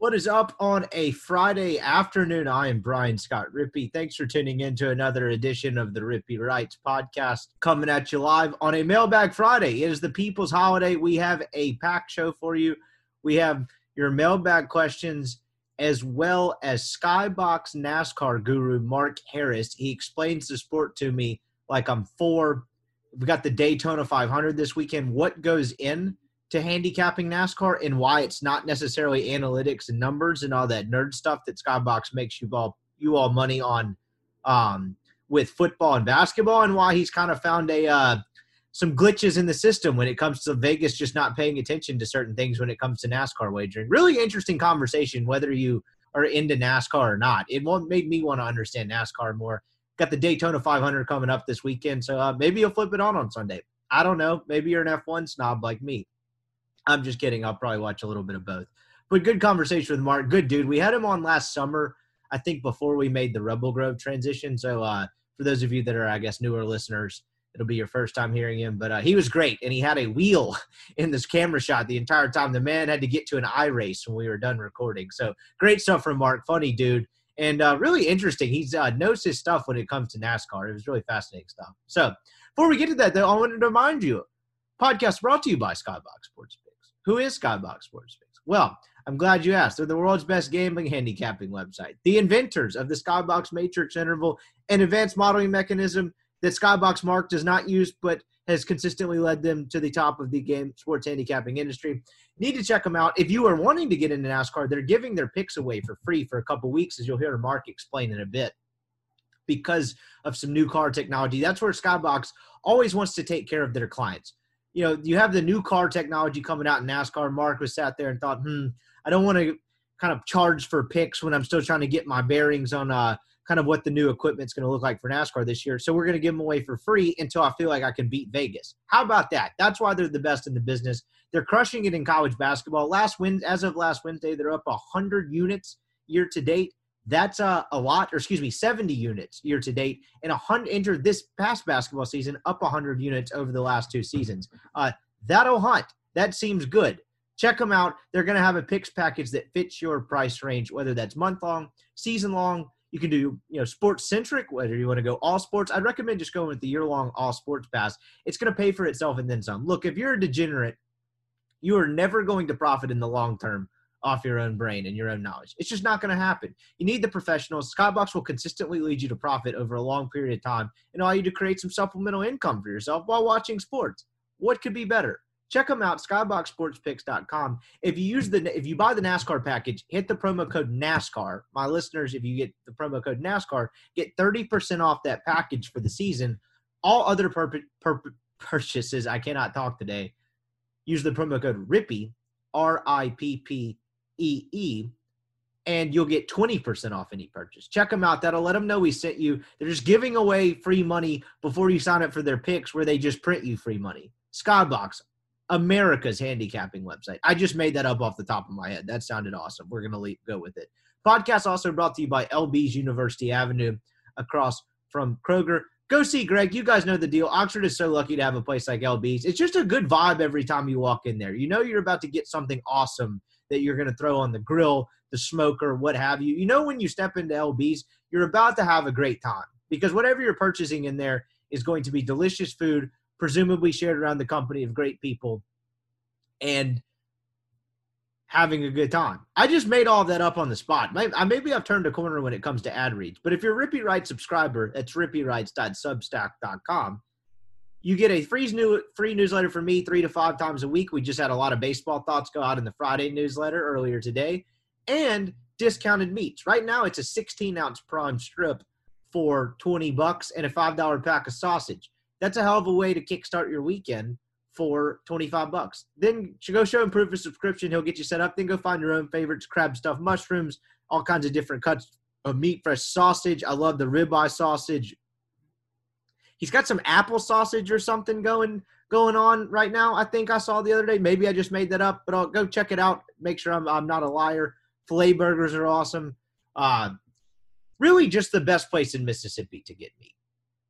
What is up on a Friday afternoon? I am Brian Scott Rippy. Thanks for tuning in to another edition of the Rippy Writes podcast coming at you live on a Mailbag Friday. It is the people's holiday. We have a packed show for you. We have your mailbag questions as well as Skybox NASCAR guru Mark Harris. He explains the sport to me like I'm four. We got the Daytona 500 this weekend. What goes in to handicapping NASCAR and why it's not necessarily analytics and numbers and all that nerd stuff that Skybox makes you all you all money on um, with football and basketball, and why he's kind of found a uh, some glitches in the system when it comes to Vegas just not paying attention to certain things when it comes to NASCAR wagering. Really interesting conversation, whether you are into NASCAR or not. It made me want to understand NASCAR more. Got the Daytona 500 coming up this weekend, so uh, maybe you'll flip it on on Sunday. I don't know. Maybe you're an F1 snob like me. I'm just kidding. I'll probably watch a little bit of both. But good conversation with Mark. Good dude. We had him on last summer, I think, before we made the Rebel Grove transition. So uh, for those of you that are, I guess, newer listeners, it'll be your first time hearing him. But uh, he was great, and he had a wheel in this camera shot the entire time. The man had to get to an eye race when we were done recording. So great stuff from Mark. Funny dude, and uh, really interesting. He uh, knows his stuff when it comes to NASCAR. It was really fascinating stuff. So before we get to that, though, I wanted to remind you, podcast brought to you by Skybox Sports. Who is Skybox Sports Picks? Well. I'm glad you asked. They're the world's best gambling handicapping website. The inventors of the Skybox Matrix interval, an advanced modeling mechanism that Skybox Mark does not use, but has consistently led them to the top of the game sports handicapping industry. Need to check them out. If you are wanting to get into NASCAR, they're giving their picks away for free for a couple weeks, as you'll hear Mark explain in a bit, because of some new car technology. That's where Skybox always wants to take care of their clients. You know, you have the new car technology coming out in NASCAR. Mark was sat there and thought, hmm, I don't want to kind of charge for picks when I'm still trying to get my bearings on uh, kind of what the new equipment's going to look like for NASCAR this year. So we're going to give them away for free until I feel like I can beat Vegas. How about that? That's why they're the best in the business. They're crushing it in college basketball. Last win, as of last Wednesday, they're up 100 units year to date. That's uh, a lot, or excuse me, 70 units year to date, and 100 entered this past basketball season up 100 units over the last two seasons. Uh, that'll hunt. That seems good. Check them out. They're going to have a picks package that fits your price range, whether that's month long, season long, you can do, you know, sports centric, whether you want to go all sports. I'd recommend just going with the year long all sports pass. It's going to pay for itself and then some. Look, if you're a degenerate, you are never going to profit in the long term off your own brain and your own knowledge. It's just not going to happen. You need the professionals. Skybox will consistently lead you to profit over a long period of time and allow you to create some supplemental income for yourself while watching sports. What could be better? check them out skyboxsportspicks.com if you use the if you buy the nascar package hit the promo code nascar my listeners if you get the promo code nascar get 30% off that package for the season all other pur- pur- purchases i cannot talk today use the promo code rippy r-i-p-p-e-e and you'll get 20% off any purchase. Check them out. That'll let them know we sent you. They're just giving away free money before you sign up for their picks where they just print you free money. Skybox, America's handicapping website. I just made that up off the top of my head. That sounded awesome. We're going to go with it. Podcast also brought to you by LB's University Avenue across from Kroger. go see Greg. You guys know the deal. Oxford is so lucky to have a place like LB's. It's just a good vibe every time you walk in there. You know you're about to get something awesome that you're going to throw on the grill, the smoker, what have you. You know when you step into LB's, you're about to have a great time because whatever you're purchasing in there is going to be delicious food, presumably shared around the company of great people, and having a good time. I just made all that up on the spot. Maybe I've turned a corner when it comes to ad reads, but if you're a Rippy Wright subscriber, that's rippywrites.substack.com. You get a free new free newsletter from me three to five times a week. We just had a lot of baseball thoughts go out in the Friday newsletter earlier today, and discounted meats. Right now, it's a 16 ounce prime strip for 20 bucks and a five dollar pack of sausage. That's a hell of a way to kickstart your weekend for 25 bucks. Then go show him proof of subscription. He'll get you set up. Then go find your own favorites, crab stuff, mushrooms, all kinds of different cuts of meat, fresh sausage. I love the ribeye sausage. He's got some apple sausage or something going going on right now. I think I saw the other day. Maybe I just made that up, but I'll go check it out. Make sure I'm I'm not a liar. Filet burgers are awesome. Uh, really, just the best place in Mississippi to get meat.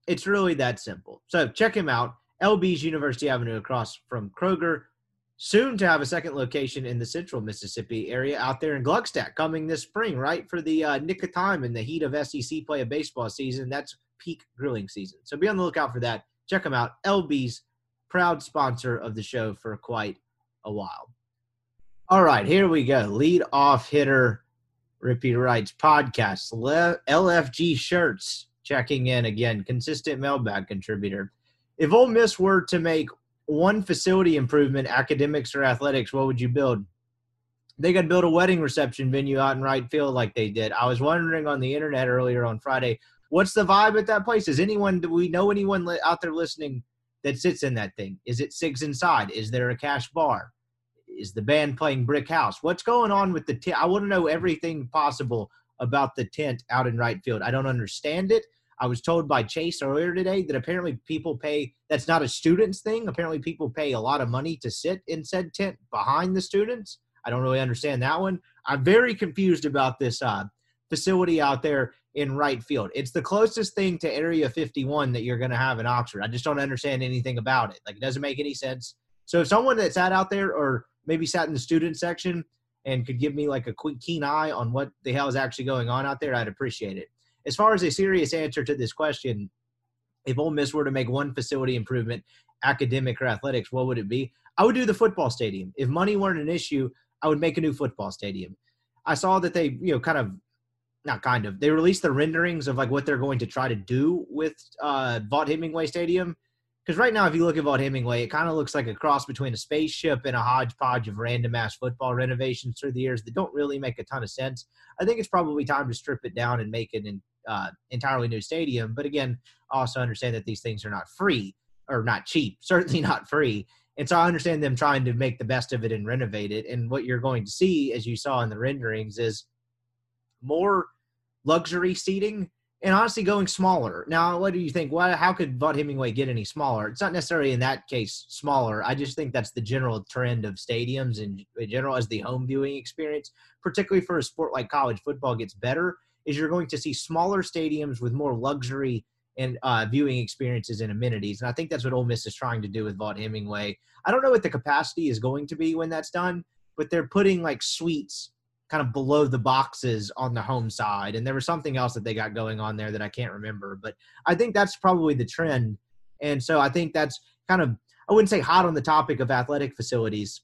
It's really that simple. So check him out. LB's University Avenue across from Kroger. Soon to have a second location in the central Mississippi area out there in Gluckstadt coming this spring, right? For the uh, nick of time in the heat of SEC play of baseball season. That's peak grilling season. So be on the lookout for that. Check them out. LB's proud sponsor of the show for quite a while. All right, here we go. Lead off hitter, Rippy Writes podcast. LFG shirts checking in again. Consistent mailbag contributor. If Ole Miss were to make one facility improvement, academics or athletics, what would you build? They could build a wedding reception venue out in right field like they did. I was wondering on the internet earlier on Friday, what's the vibe at that place? Is anyone, do we know anyone out there listening that sits in that thing? Is it Sigs Inside? Is there a cash bar? Is the band playing Brick House? What's going on with the tent? I want to know everything possible about the tent out in right field. I don't understand it. I was told by Chase earlier today that apparently people pay, that's not a student's thing. Apparently people pay a lot of money to sit in said tent behind the students. I don't really understand that one. I'm very confused about this uh, facility out there in right field. It's the closest thing to Area 51 that you're going to have in Oxford. I just don't understand anything about it. Like, it doesn't make any sense. So, if someone that sat out there or maybe sat in the student section and could give me like a quick keen eye on what the hell is actually going on out there, I'd appreciate it as far as a serious answer to this question, if Ole Miss were to make one facility improvement, academic or athletics, what would it be? I would do the football stadium. If money weren't an issue, I would make a new football stadium. I saw that they, you know, kind of, not kind of, they released the renderings of like what they're going to try to do with uh, Vaught Hemingway Stadium. Because right now, if you look at Vaught Hemingway, it kind of looks like a cross between a spaceship and a hodgepodge of random ass football renovations through the years that don't really make a ton of sense. I think it's probably time to strip it down and make it an uh, entirely new stadium. But again, also understand that these things are not free or not cheap, certainly not free. And so I understand them trying to make the best of it and renovate it. And what you're going to see, as you saw in the renderings, is more luxury seating and honestly going smaller. Now, what do you think? Why, how could Vaught Hemingway get any smaller? It's not necessarily in that case smaller. I just think that's the general trend of stadiums and in general as the home viewing experience, particularly for a sport like college football gets better is you're going to see smaller stadiums with more luxury and uh, viewing experiences and amenities. And I think that's what Ole Miss is trying to do with Vaught Hemingway. I don't know what the capacity is going to be when that's done, but they're putting like suites kind of below the boxes on the home side. And there was something else that they got going on there that I can't remember. But I think that's probably the trend. And so I think that's kind of, I wouldn't say hot on the topic of athletic facilities,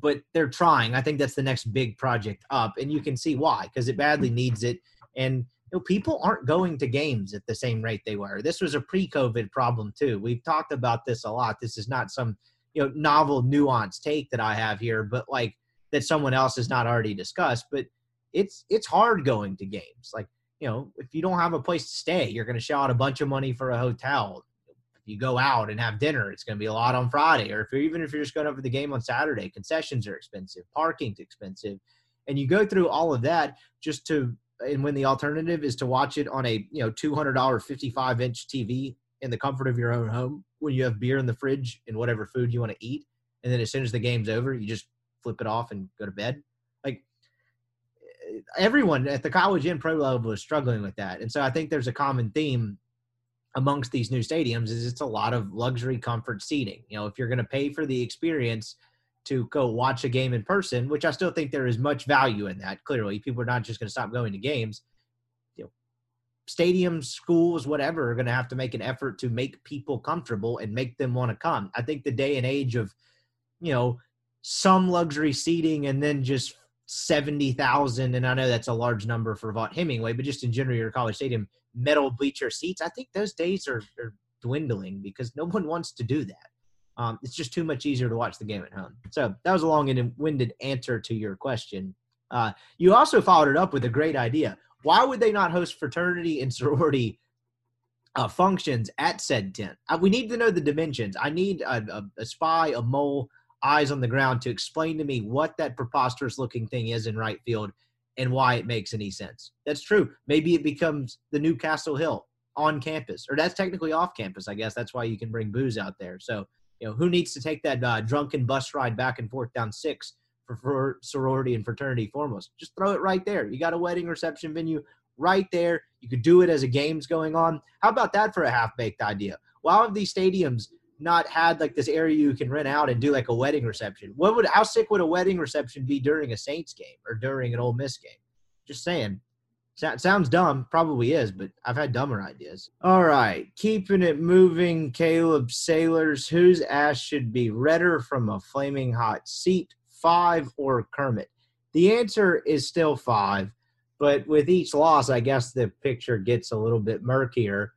but they're trying. I think that's the next big project up, and you can see why because it badly needs it. And you know, people aren't going to games at the same rate they were. This was a pre-COVID problem too. We've talked about this a lot. This is not some you know novel, nuanced take that I have here, but like that someone else has not already discussed. But it's it's hard going to games. Like you know, if you don't have a place to stay, you're going to shell out a bunch of money for a hotel you go out and have dinner, it's going to be a lot on Friday. Or if you're even if you're just going over the game on Saturday, concessions are expensive, parking's expensive, and you go through all of that just to and when the alternative is to watch it on a you know two hundred dollar fifty five inch TV in the comfort of your own home when you have beer in the fridge and whatever food you want to eat, and then as soon as the game's over, you just flip it off and go to bed. Like eh, everyone at the college and pro level is struggling with that, and so I think there's a common theme amongst these new stadiums is it's a lot of luxury comfort seating. You know, if you're going to pay for the experience to go watch a game in person, which I still think there is much value in that. Clearly, people are not just going to stop going to games. You know, stadiums, schools, whatever, are going to have to make an effort to make people comfortable and make them want to come. I think the day and age of, you know, some luxury seating and then just 70,000, and I know that's a large number for Vaught Hemingway, but just in general, your college stadium, metal bleacher seats, I think those days are, are dwindling because no one wants to do that. Um, it's just too much easier to watch the game at home. So that was a long and winded answer to your question. Uh, you also followed it up with a great idea. Why would they not host fraternity and sorority uh, functions at said tent? Uh, we need to know the dimensions. I need a, a, a spy, a mole, eyes on the ground to explain to me what that preposterous looking thing is in right field and why it makes any sense. That's true. Maybe it becomes the new Castle Hill on campus, or that's technically off campus. I guess that's why you can bring booze out there. So, you know, who needs to take that uh, drunken bus ride back and forth down six for, for sorority and fraternity foremost? Just throw it right there. You got a wedding reception venue right there. You could do it as a game's going on. How about that for a half baked idea? Why have these stadiums not had like this area you can rent out and do like a wedding reception. What would how sick would a wedding reception be during a Saints game or during an Ole Miss game? Just saying. sounds dumb, probably is, but I've had dumber ideas. All right, keeping it moving. Caleb Sailors, whose ass should be redder from a flaming hot seat, five or Kermit? The answer is still five, but with each loss, I guess the picture gets a little bit murkier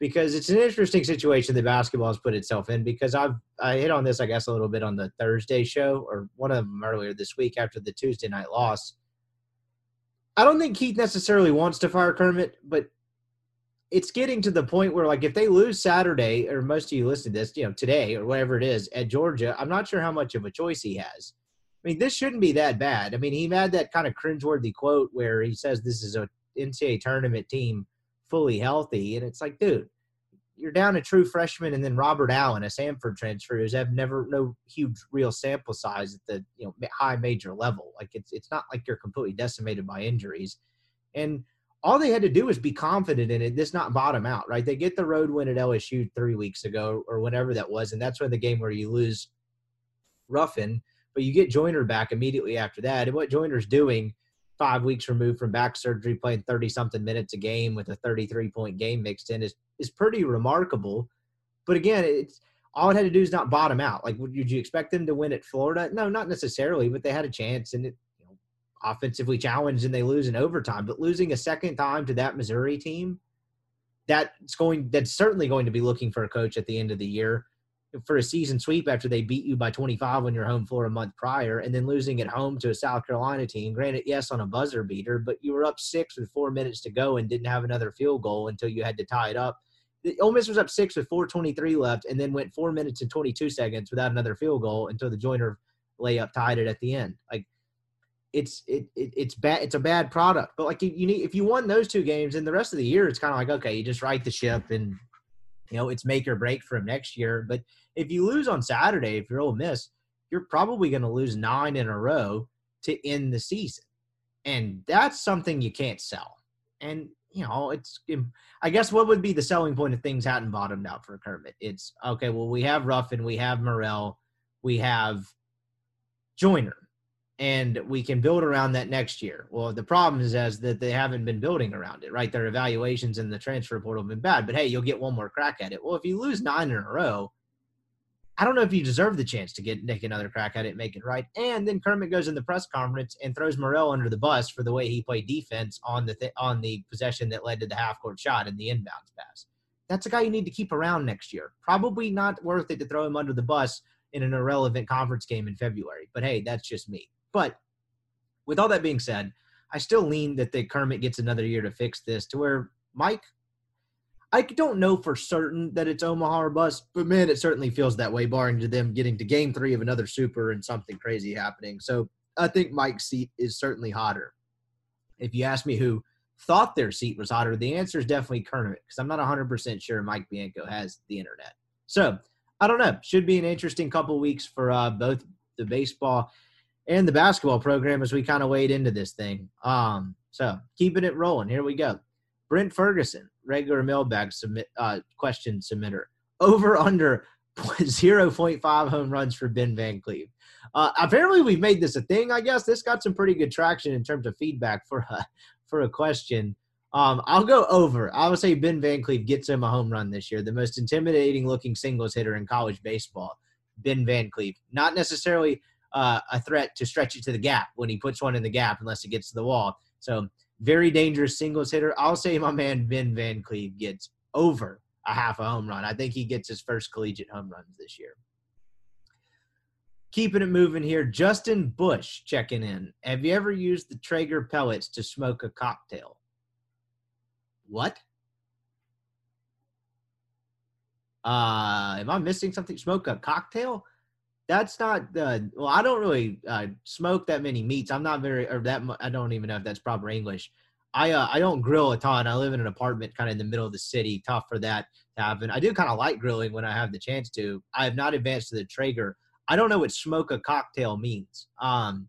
because it's an interesting situation that basketball has put itself in because I've I hit on this I guess a little bit on the Thursday show or one of them earlier this week after the Tuesday night loss. I don't think Keith necessarily wants to fire Kermit, but it's getting to the point where like if they lose Saturday or most of you listen to this, you know, today or whatever it is at Georgia, I'm not sure how much of a choice he has. I mean, this shouldn't be that bad. I mean, he had that kind of cringeworthy quote where he says this is a NCAA tournament team fully healthy. And it's like, dude, you're down a true freshman and then Robert Allen, a Samford transfer, who's have never no huge real sample size at the you know high major level. Like it's it's not like you're completely decimated by injuries. And all they had to do was be confident in it, this not bottom out, right? They get the road win at LSU three weeks ago or whenever that was, and that's when the game where you lose Ruffin, but you get Joiner back immediately after that. And what Joiner's doing – five weeks removed from back surgery, playing 30 something minutes a game with a 33 point game mixed in is, is pretty remarkable. But again, it's all it had to do is not bottom out. Like, would you expect them to win at Florida? No, not necessarily, but they had a chance and it, you know, offensively challenged and they lose in overtime. But losing a second time to that Missouri team, that's going, that's certainly going to be looking for a coach at the end of the year for a season sweep after they beat you by 25 on your home floor a month prior, and then losing at home to a South Carolina team. Granted, yes, on a buzzer beater, but you were up six with four minutes to go and didn't have another field goal until you had to tie it up. The Ole Miss was up six with 4:23 left, and then went four minutes and 22 seconds without another field goal until the Joiner layup tied it at the end. Like it's it, it it's bad. It's a bad product. But like you, you need if you won those two games, and the rest of the year, it's kind of like okay, you just right the ship and you know, it's make or break for him next year. But if you lose on Saturday, if you're Ole Miss, you're probably going to lose nine in a row to end the season, and that's something you can't sell. And you know, it's I guess what would be the selling point if things hadn't bottomed out for Kermit? It's okay. Well, we have Ruffin, we have Murrell, we have Joiner and we can build around that next year. Well, the problem is as that they haven't been building around it, right? Their evaluations in the transfer portal have been bad, but hey, you'll get one more crack at it. Well, if you lose nine in a row, I don't know if you deserve the chance to get Nick another crack at it, make it right. And then Kermit goes in the press conference and throws Murrell under the bus for the way he played defense on the th- on the possession that led to the half court shot and the inbounds pass. That's a guy you need to keep around next year. Probably not worth it to throw him under the bus in an irrelevant conference game in February. But hey, that's just me. But with all that being said, I still lean that the Kermit gets another year to fix this to where Mike. I don't know for certain that it's Omaha or bust, but man, it certainly feels that way, barring to them getting to game three of another super and something crazy happening. So I think Mike's seat is certainly hotter. If you ask me who thought their seat was hotter, the answer is definitely Kermit, because I'm not 100% sure Mike Bianco has the internet. So I don't know. Should be an interesting couple weeks for uh, both the baseball and the basketball program as we kind of wade into this thing. Um, so keeping it rolling. Here we go. Brent Ferguson regular mailbag submit uh, question submitter. Over under 0.5 home runs for Ben Van Cleave. Uh, apparently, we've made this a thing. I guess this got some pretty good traction in terms of feedback for a for a question. Um, I'll go over. I would say Ben Van Cleave gets him a home run this year. The most intimidating looking singles hitter in college baseball, Ben Van Cleave. Not necessarily uh, a threat to stretch it to the gap when he puts one in the gap unless it gets to the wall. So very dangerous singles hitter. I'll say my man Ben Van Cleave gets over a half a home run. I think he gets his first collegiate home runs this year. Keeping it moving here, Justin Bush checking in. Have you ever used the Traeger pellets to smoke a cocktail? What? Uh, am I missing something? Smoke a cocktail? That's not the. Well, I don't really uh, smoke that many meats. I'm not very, or that. I don't even know if that's proper English. I uh, I don't grill a ton. I live in an apartment kind of in the middle of the city. Tough for that to happen. I do kind of like grilling when I have the chance to. I have not advanced to the Traeger. I don't know what smoke a cocktail means. Um,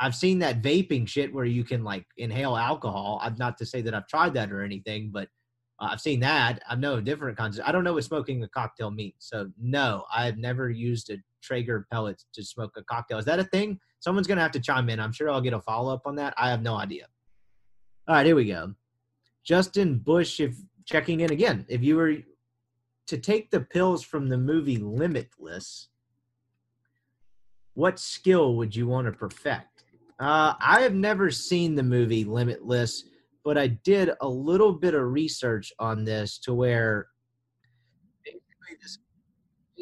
I've seen that vaping shit where you can like inhale alcohol. I'm not to say that I've tried that or anything, but uh, I've seen that. I know different kinds. Of, I don't know what smoking a cocktail means. So no, I've never used a Traeger pellets to smoke a cocktail. Is that a thing? Someone's gonna have to chime in. I'm sure I'll get a follow up on that. I have no idea. All right, here we go. Justin Bush, if checking in again, if you were to take the pills from the movie Limitless, what skill would you want to perfect? Uh, I have never seen the movie Limitless, but I did a little bit of research on this to where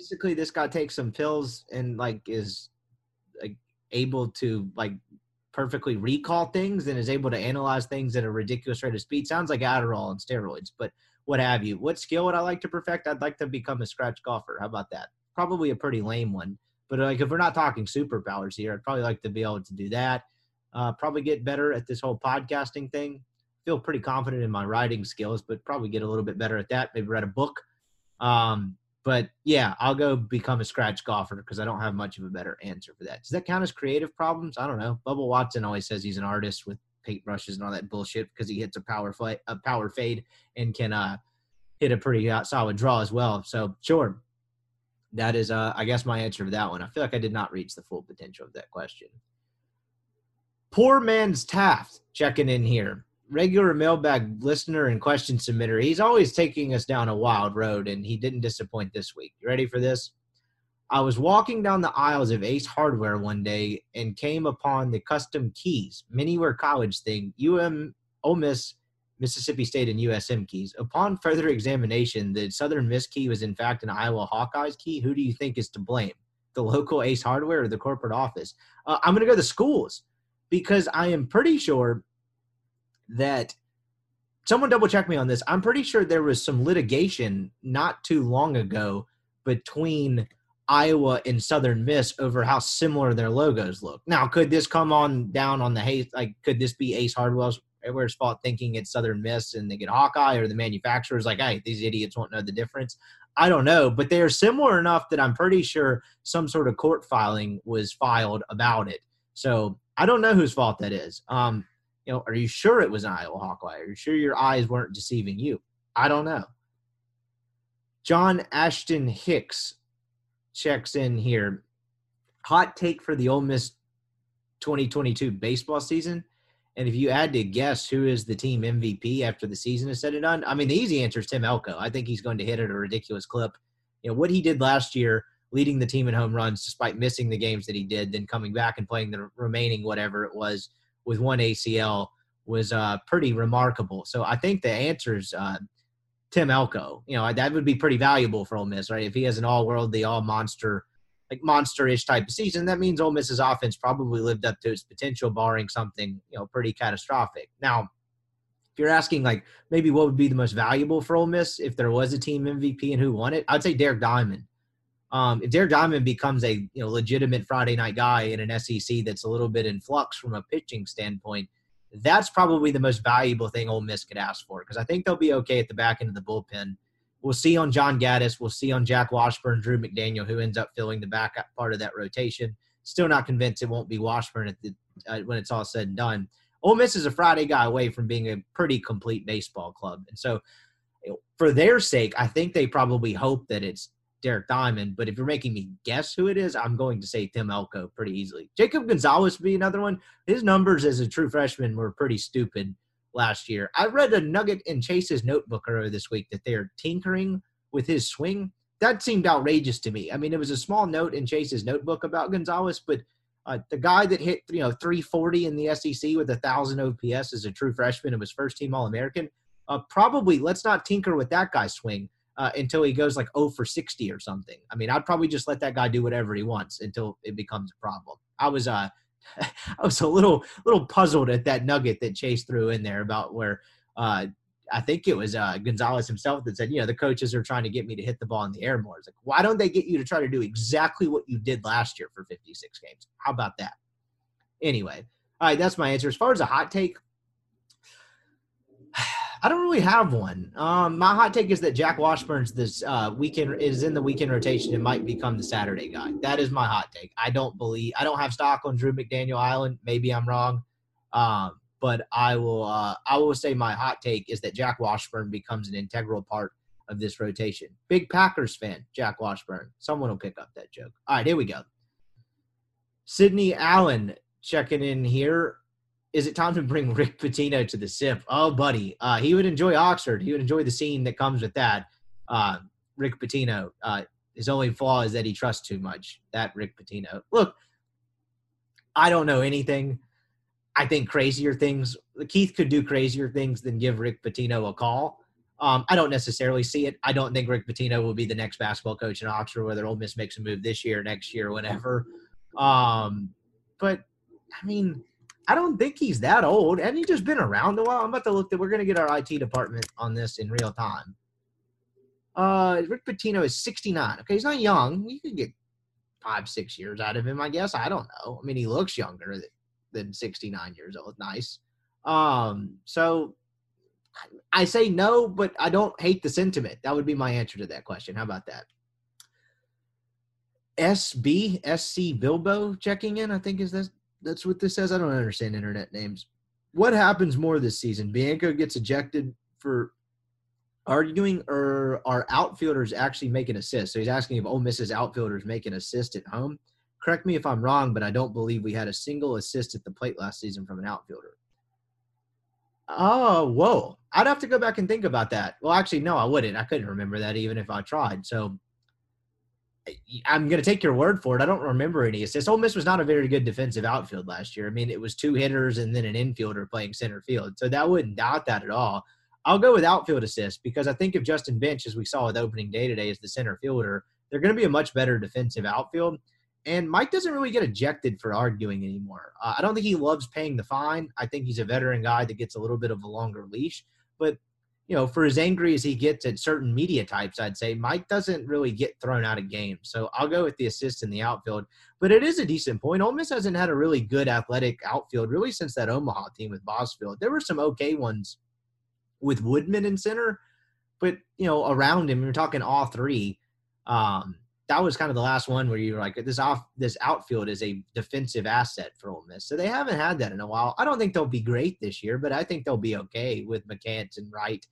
basically this guy takes some pills and like is like able to like perfectly recall things and is able to analyze things at a ridiculous rate of speed. Sounds like Adderall and steroids, but what have you. What skill would I like to perfect? I'd like to become a scratch golfer. How about that? Probably a pretty lame one. But like if we're not talking superpowers here, I'd probably like to be able to do that. Uh, probably get better at this whole podcasting thing. Feel pretty confident in my writing skills, but probably get a little bit better at that. Maybe read a book. Um, but yeah, I'll go become a scratch golfer because I don't have much of a better answer for that. Does that count as creative problems? I don't know. Bubba Watson always says he's an artist with paintbrushes and all that bullshit because he hits a power a power fade, and can uh, hit a pretty uh, solid draw as well. So sure, that is, uh, I guess, my answer to that one. I feel like I did not reach the full potential of that question. Poor man's Taft checking in here regular mailbag listener and question submitter. He's always taking us down a wild road, and he didn't disappoint this week. You ready for this? I was walking down the aisles of Ace Hardware one day and came upon the custom keys, Miniware College thing, UM, Ole Miss, Mississippi State, and USM keys. Upon further examination, the Southern Miss key was in fact an Iowa Hawkeyes key. Who do you think is to blame? The local Ace Hardware or the corporate office? Uh, I'm going to go the schools because I am pretty sure that someone double check me on this. I'm pretty sure there was some litigation not too long ago between Iowa and Southern Miss over how similar their logos look. Now, could this come on down on the Hayes? Like, could this be Ace Hardware's Hardware's fault thinking it's Southern Miss and they get Hawkeye, or the manufacturer's like, hey, these idiots won't know the difference? I don't know, but they are similar enough that I'm pretty sure some sort of court filing was filed about it. So I don't know whose fault that is. Um, you know, are you sure it was an Iowa Hawkeye? Are you sure your eyes weren't deceiving you? I don't know. John Ashton Hicks checks in here. Hot take for the Ole Miss 2022 baseball season. And if you had to guess who is the team MVP after the season is said and done, I mean, the easy answer is Tim Elko. I think he's going to hit at a ridiculous clip. You know, what he did last year, leading the team in home runs despite missing the games that he did, then coming back and playing the remaining whatever it was – with one ACL was uh, pretty remarkable. So I think the answer is uh, Tim Elko. You know, that would be pretty valuable for Ole Miss, right? If he has an all world, the all-monster, like monster-ish type of season, that means Ole Miss's offense probably lived up to its potential, barring something you know pretty catastrophic. Now, if you're asking like maybe what would be the most valuable for Ole Miss if there was a team MVP and who won it, I'd say Derek Diamond. Um, if Derek Diamond becomes a you know legitimate Friday night guy in an SEC that's a little bit in flux from a pitching standpoint, that's probably the most valuable thing Ole Miss could ask for because I think they'll be okay at the back end of the bullpen. We'll see on John Gaddis. We'll see on Jack Washburn, Drew McDaniel, who ends up filling the back part of that rotation. Still not convinced it won't be Washburn the, uh, when it's all said and done. Ole Miss is a Friday guy away from being a pretty complete baseball club, and so for their sake, I think they probably hope that it's Derek Diamond. But if you're making me guess who it is, I'm going to say Tim Elko pretty easily. Jacob Gonzalez would be another one. His numbers as a true freshman were pretty stupid last year. I read a nugget in Chase's notebook earlier this week that they're tinkering with his swing. That seemed outrageous to me. I mean, it was a small note in Chase's notebook about Gonzalez, but uh, the guy that hit you know 340 in the SEC with a thousand OPS as a true freshman and was first team All American. Uh, probably let's not tinker with that guy's swing uh, until he goes like 0 for 60 or something. I mean, I'd probably just let that guy do whatever he wants until it becomes a problem. I was uh I was a little little puzzled at that nugget that Chase threw in there about where uh I think it was uh, Gonzalez himself that said, you know, the coaches are trying to get me to hit the ball in the air more. It's like, why don't they get you to try to do exactly what you did last year for 56 games? How about that? Anyway, all right, that's my answer. As far as a hot take, I don't really have one. Um, my hot take is that Jack Washburn's this uh, weekend is in the weekend rotation and might become the Saturday guy. That is my hot take. I don't believe I don't have stock on Drew McDaniel Island. Maybe I'm wrong, um, but I will. Uh, I will say my hot take is that Jack Washburn becomes an integral part of this rotation. Big Packers fan, Jack Washburn. Someone will pick up that joke. All right, here we go. Sydney Allen checking in here is it time to bring Rick Pitino to the SIP? Oh, buddy, uh, he would enjoy Oxford. He would enjoy the scene that comes with that. Uh, Rick Pitino. Uh, his only flaw is that he trusts too much. That Rick Pitino. Look, I don't know anything. I think crazier things. Keith could do crazier things than give Rick Pitino a call. Um, I don't necessarily see it. I don't think Rick Pitino will be the next basketball coach in Oxford, whether Ole Miss makes a move this year, next year, whatever. Um, but I mean, I don't think he's that old. and he just been around a while? I'm about to look that we're gonna get our IT department on this in real time. Uh Rick Pitino is 69. Okay, he's not young. You could get five, six years out of him, I guess. I don't know. I mean, he looks younger than 69 years old. Nice. Um, so I say no, but I don't hate the sentiment. That would be my answer to that question. How about that? SB SC Bilbo checking in. I think is this that's what this says. I don't understand internet names. What happens more this season? Bianco gets ejected for arguing, or are outfielders actually making assists? So he's asking if Ole Miss's outfielders make an assist at home. Correct me if I'm wrong, but I don't believe we had a single assist at the plate last season from an outfielder. Oh, whoa. I'd have to go back and think about that. Well, actually, no, I wouldn't. I couldn't remember that even if I tried. So I'm going to take your word for it. I don't remember any assists. Ole Miss was not a very good defensive outfield last year. I mean, it was two hitters and then an infielder playing center field. So that wouldn't doubt that at all. I'll go with outfield assists because I think if Justin Bench, as we saw with opening day today, is the center fielder, they're going to be a much better defensive outfield. And Mike doesn't really get ejected for arguing anymore. Uh, I don't think he loves paying the fine. I think he's a veteran guy that gets a little bit of a longer leash. But you know, for as angry as he gets at certain media types, I'd say Mike doesn't really get thrown out of games. So I'll go with the assist in the outfield. But it is a decent point. Ole Miss hasn't had a really good athletic outfield really since that Omaha team with Bousfield. There were some okay ones with Woodman in center, but you know, around him, we're talking all three. Um, that was kind of the last one where you're like, this off this outfield is a defensive asset for Ole Miss. So they haven't had that in a while. I don't think they'll be great this year, but I think they'll be okay with McCants and Wright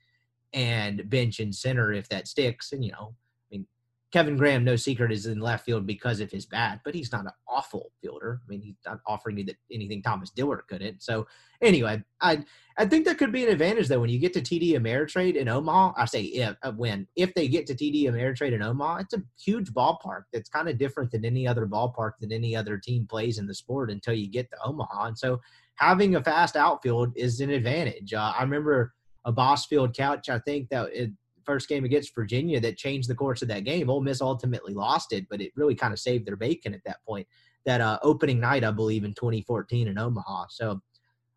and Bench and center if that sticks. And you know, I mean, Kevin Graham, no secret, is in left field because of his bat, but he's not an awful fielder. I mean, he's not offering you that anything Thomas Dillard couldn't. So anyway, I I think that could be an advantage though when you get to TD Ameritrade in Omaha. I say if uh, when if they get to TD Ameritrade in Omaha, it's a huge ballpark that's kind of different than any other ballpark that any other team plays in the sport until you get to Omaha. And so having a fast outfield is an advantage. Uh, I remember a Bousfield couch. I think that it, first game against Virginia that changed the course of that game. Ole Miss ultimately lost it, but it really kind of saved their bacon at that point. That uh, opening night, I believe, in 2014 in Omaha. So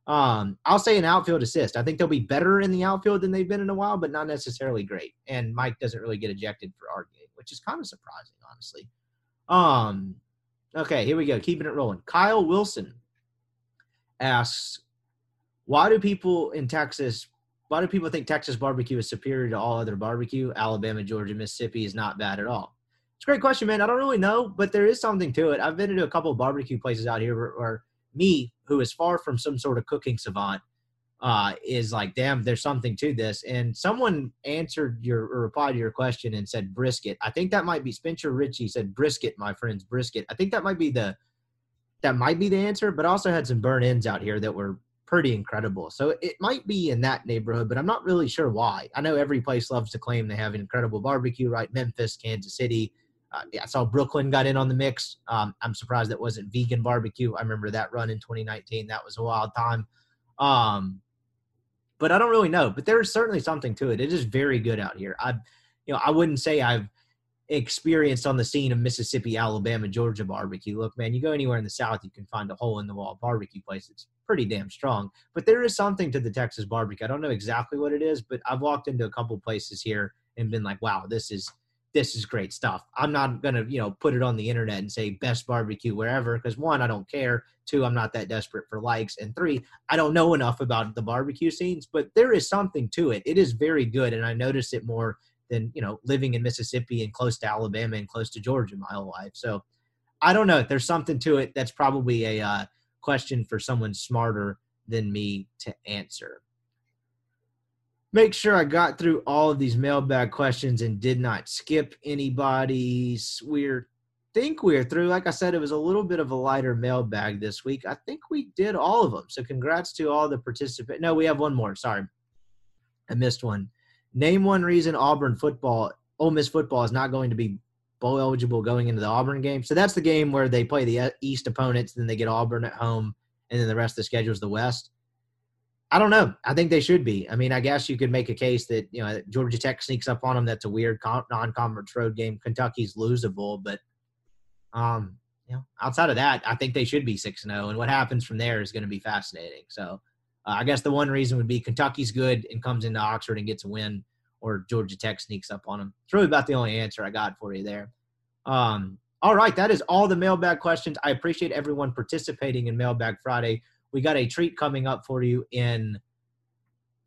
um, I'll say an outfield assist. I think they'll be better in the outfield than they've been in a while, but not necessarily great. And Mike doesn't really get ejected for arguing, which is kind of surprising, honestly. Um, okay, here we go. Keeping it rolling. Kyle Wilson asks, why do people in Texas why do people think Texas barbecue is superior to all other barbecue? Alabama, Georgia, Mississippi is not bad at all. It's a great question, man. I don't really know, but there is something to it. I've been to a couple of barbecue places out here where, where me, who is far from some sort of cooking savant, uh, is like, damn, there's something to this. And someone answered your or replied to your question and said brisket. I think that might be Spencer Ritchie said brisket, my friends, brisket. I think that might be the that might be the answer, but also had some burn ins out here that were pretty incredible. So it might be in that neighborhood, but I'm not really sure why. I know every place loves to claim they have an incredible barbecue, right? Memphis, Kansas City. Uh, yeah, I saw Brooklyn got in on the mix. Um, I'm surprised that wasn't vegan barbecue. I remember that run in 2019. That was a wild time. Um, but I don't really know. But there is certainly something to it. It is very good out here. I, you know, I wouldn't say I've experienced on the scene of Mississippi, Alabama, Georgia barbecue. Look, man, you go anywhere in the South, you can find a hole in the wall barbecue place. It's pretty damn strong. But there is something to the Texas barbecue. I don't know exactly what it is, but I've walked into a couple places here and been like, wow, this is this is great stuff. I'm not gonna, you know, put it on the internet and say best barbecue wherever because one, I don't care. Two, I'm not that desperate for likes, and three, I don't know enough about the barbecue scenes. But there is something to it. It is very good, and I notice it more than you know living in Mississippi and close to Alabama and close to Georgia my whole life. So I don't know. There's something to it. That's probably a uh, question for someone smarter than me to answer. Make sure I got through all of these mailbag questions and did not skip anybody's. We're think we're through. Like I said, it was a little bit of a lighter mailbag this week. I think we did all of them. So congrats to all the participants. No, we have one more. Sorry. I missed one. Name one reason Auburn football, Ole Miss football, is not going to be bowl eligible going into the Auburn game. So that's the game where they play the East opponents, then they get Auburn at home, and then the rest of the schedule is the West. I don't know. I think they should be. I mean, I guess you could make a case that you know Georgia Tech sneaks up on them. That's a weird non-conference road game. Kentucky's losable, but um, you know, outside of that, I think they should be six and zero. Oh, and what happens from there is going to be fascinating. So uh, I guess the one reason would be Kentucky's good and comes into Oxford and gets a win, or Georgia Tech sneaks up on them. It's really about the only answer I got for you there. Um, all right, that is all the mailbag questions. I appreciate everyone participating in Mailbag Friday. We got a treat coming up for you in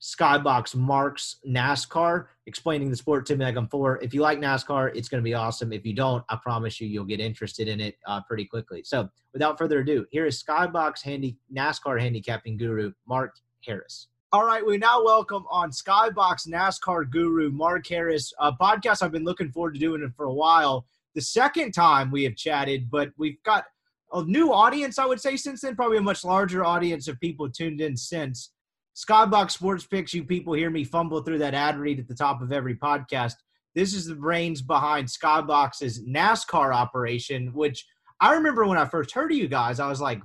Skybox Marks NASCAR, explaining the sport to me like I'm four. If you like NASCAR, it's going to be awesome. If you don't, I promise you, you'll get interested in it uh, pretty quickly. So, without further ado, here is Skybox handy NASCAR handicapping guru Mark Harris. All right, we now welcome on Skybox NASCAR guru Mark Harris, a podcast I've been looking forward to doing it for a while. The second time we have chatted, but we've got a new audience, I would say, since then, probably a much larger audience of people tuned in since. Skybox Sports Picks, you people hear me fumble through that ad read at the top of every podcast. This is the brains behind Skybox's NASCAR operation, which I remember when I first heard of you guys, I was like,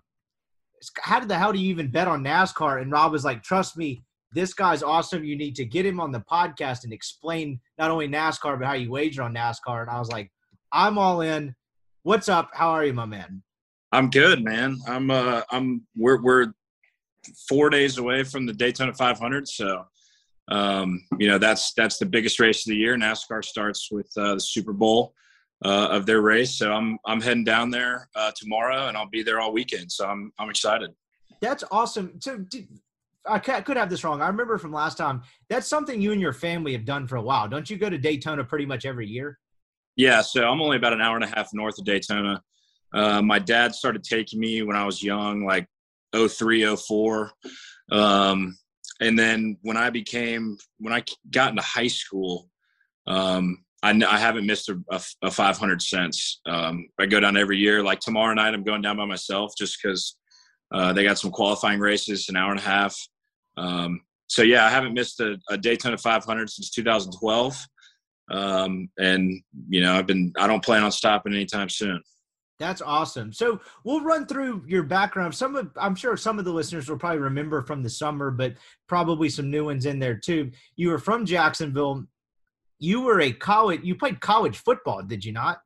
how the hell do you even bet on NASCAR? And Rob was like, trust me, this guy's awesome. You need to get him on the podcast and explain not only NASCAR, but how you wager on NASCAR. And I was like, I'm all in. What's up? How are you, my man? I'm good, man. I'm uh I'm we're we're four days away from the Daytona 500. So, um, you know, that's that's the biggest race of the year. NASCAR starts with uh, the Super Bowl uh, of their race. So I'm I'm heading down there uh, tomorrow, and I'll be there all weekend. So I'm I'm excited. That's awesome. So. Did, I could have this wrong. I remember from last time. That's something you and your family have done for a while. Don't you go to Daytona pretty much every year? Yeah, so I'm only about an hour and a half north of Daytona. Uh, my dad started taking me when I was young, like 03, 04. Um, and then when I became, when I got into high school, um, I, I haven't missed a, a, a 500 since. Um, I go down every year. Like tomorrow night, I'm going down by myself just because uh, they got some qualifying races, an hour and a half. Um, so yeah, I haven't missed a, a Daytona 500 since 2012. Um, and you know, I've been, I don't plan on stopping anytime soon. That's awesome. So we'll run through your background. Some of I'm sure some of the listeners will probably remember from the summer, but probably some new ones in there too. You were from Jacksonville. You were a college. You played college football, did you not?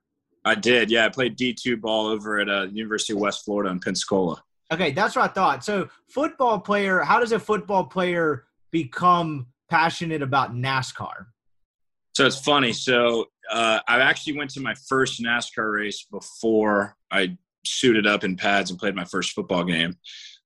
I did. Yeah, I played D two ball over at uh, University of West Florida in Pensacola. Okay, that's what I thought. So, football player. How does a football player become passionate about NASCAR? So it's funny. So uh, I actually went to my first NASCAR race before I suited up in pads and played my first football game.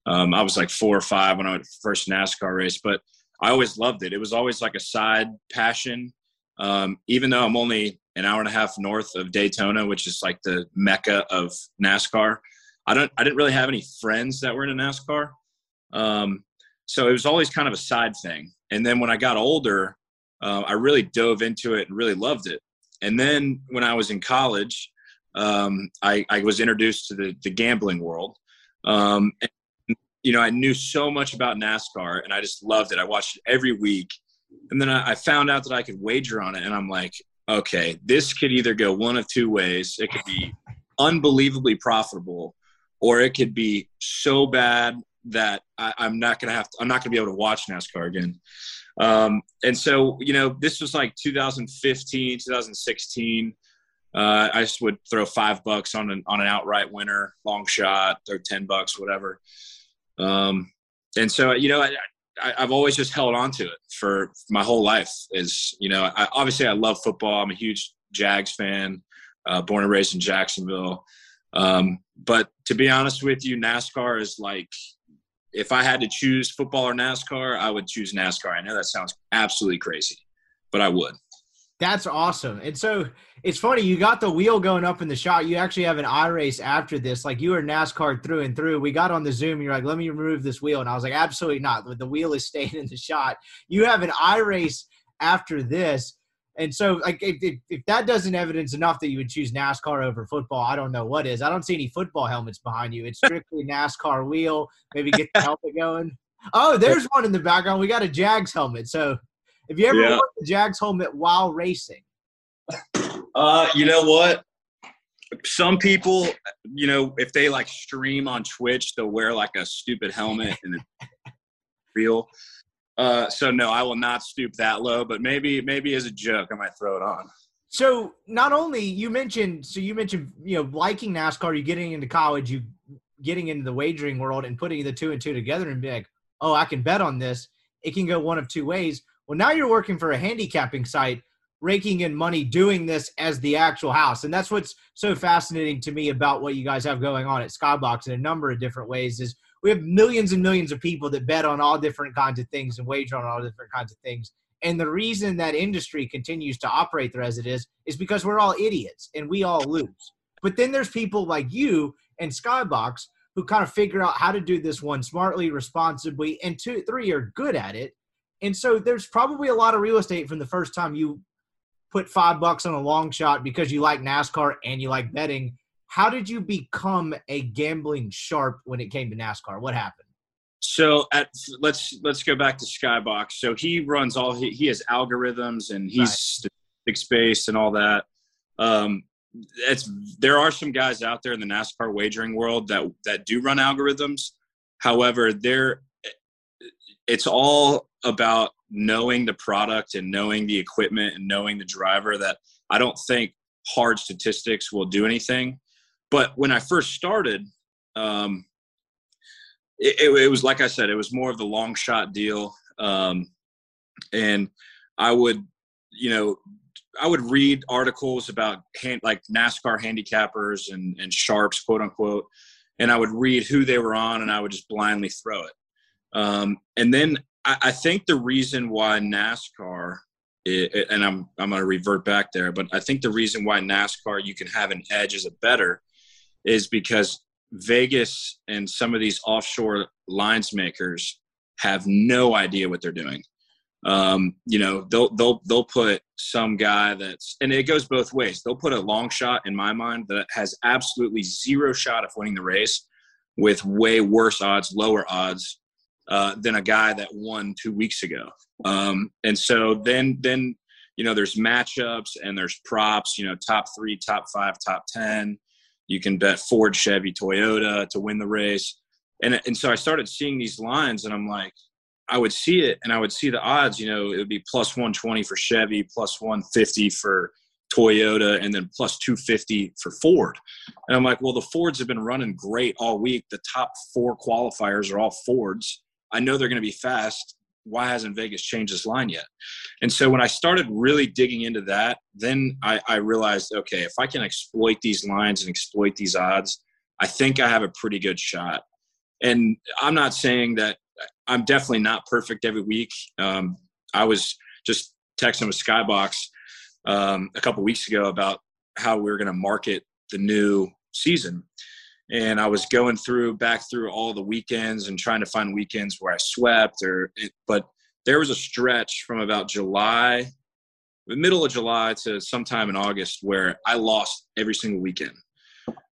Um, I was like four or five when I went first NASCAR race, but I always loved it. It was always like a side passion. Um, even though I'm only an hour and a half north of Daytona, which is like the mecca of NASCAR, I don't. I didn't really have any friends that were in NASCAR. Um, so it was always kind of a side thing. And then when I got older, uh, I really dove into it and really loved it. And then when I was in college, um, I, I, was introduced to the, the gambling world. Um, and, you know, I knew so much about NASCAR and I just loved it. I watched it every week. And then I, I found out that I could wager on it. And I'm like, okay, this could either go one of two ways. It could be unbelievably profitable, or it could be so bad that I, am not gonna have I'm not gonna be able to watch NASCAR again. Um, and so, you know, this was like 2015, 2016. Uh, I just would throw five bucks on an on an outright winner, long shot, or ten bucks, whatever. Um, and so, you know, I, I, have always just held on to it for my whole life. Is you know, I, obviously I love football. I'm a huge Jags fan, uh, born and raised in Jacksonville. Um, but to be honest with you, NASCAR is like if I had to choose football or NASCAR, I would choose NASCAR. I know that sounds absolutely crazy, but I would. That's awesome. And so it's funny, you got the wheel going up in the shot. You actually have an iRace after this. Like you were NASCAR through and through. We got on the Zoom, you're like, let me remove this wheel. And I was like, absolutely not. The wheel is staying in the shot. You have an iRace after this. And so, like, if, if, if, that doesn't evidence enough that you would choose NASCAR over football, I don't know what is. I don't see any football helmets behind you. It's strictly NASCAR wheel. Maybe get the helmet going. Oh, there's one in the background. We got a Jags helmet. So, if you ever yeah. the Jags helmet while racing? Uh, you know what? Some people, you know, if they like stream on Twitch, they'll wear like a stupid helmet and it's real. Uh, so no, I will not stoop that low, but maybe maybe as a joke, I might throw it on. So not only you mentioned, so you mentioned, you know, liking NASCAR, you getting into college, you getting into the wagering world and putting the two and two together and be like, oh, I can bet on this. It can go one of two ways. Well, now you're working for a handicapping site, raking in money, doing this as the actual house, and that's what's so fascinating to me about what you guys have going on at Skybox in a number of different ways. Is we have millions and millions of people that bet on all different kinds of things and wager on all different kinds of things. And the reason that industry continues to operate there as it is is because we're all idiots and we all lose. But then there's people like you and Skybox who kind of figure out how to do this one smartly, responsibly, and two, three are good at it. And so there's probably a lot of real estate from the first time you put five bucks on a long shot because you like NASCAR and you like betting how did you become a gambling sharp when it came to NASCAR? What happened? So at let's let's go back to Skybox. So he runs all he, he has algorithms and he's right. statistics based and all that. Um, it's there are some guys out there in the NASCAR wagering world that that do run algorithms. However, they're it's all about knowing the product and knowing the equipment and knowing the driver that I don't think hard statistics will do anything. But when I first started, um, it, it, it, was like I said, it was more of the long shot deal. Um, and I would, you know, I would read articles about hand, like NASCAR handicappers and, and sharps, quote unquote, and I would read who they were on, and I would just blindly throw it. Um, and then I, I, think the reason why NASCAR, it, and I'm I'm going to revert back there, but I think the reason why NASCAR you can have an edge as a better is because Vegas and some of these offshore lines makers have no idea what they're doing. Um, you know, they'll they'll they'll put some guy that's and it goes both ways. They'll put a long shot in my mind that has absolutely zero shot of winning the race with way worse odds, lower odds uh, than a guy that won two weeks ago. Um, and so then then you know there's matchups and there's props. You know, top three, top five, top ten. You can bet Ford, Chevy, Toyota to win the race. And, and so I started seeing these lines and I'm like, I would see it and I would see the odds, you know, it would be plus 120 for Chevy, plus 150 for Toyota, and then plus 250 for Ford. And I'm like, well, the Fords have been running great all week. The top four qualifiers are all Fords. I know they're going to be fast why hasn't Vegas changed this line yet? And so when I started really digging into that, then I, I, realized, okay, if I can exploit these lines and exploit these odds, I think I have a pretty good shot. And I'm not saying that I'm definitely not perfect every week. Um, I was just texting with Skybox um, a couple weeks ago about how we were going to market the new season. And I was going through back through all the weekends and trying to find weekends where I swept or but there was a stretch from about July the middle of July to sometime in August where I lost every single weekend.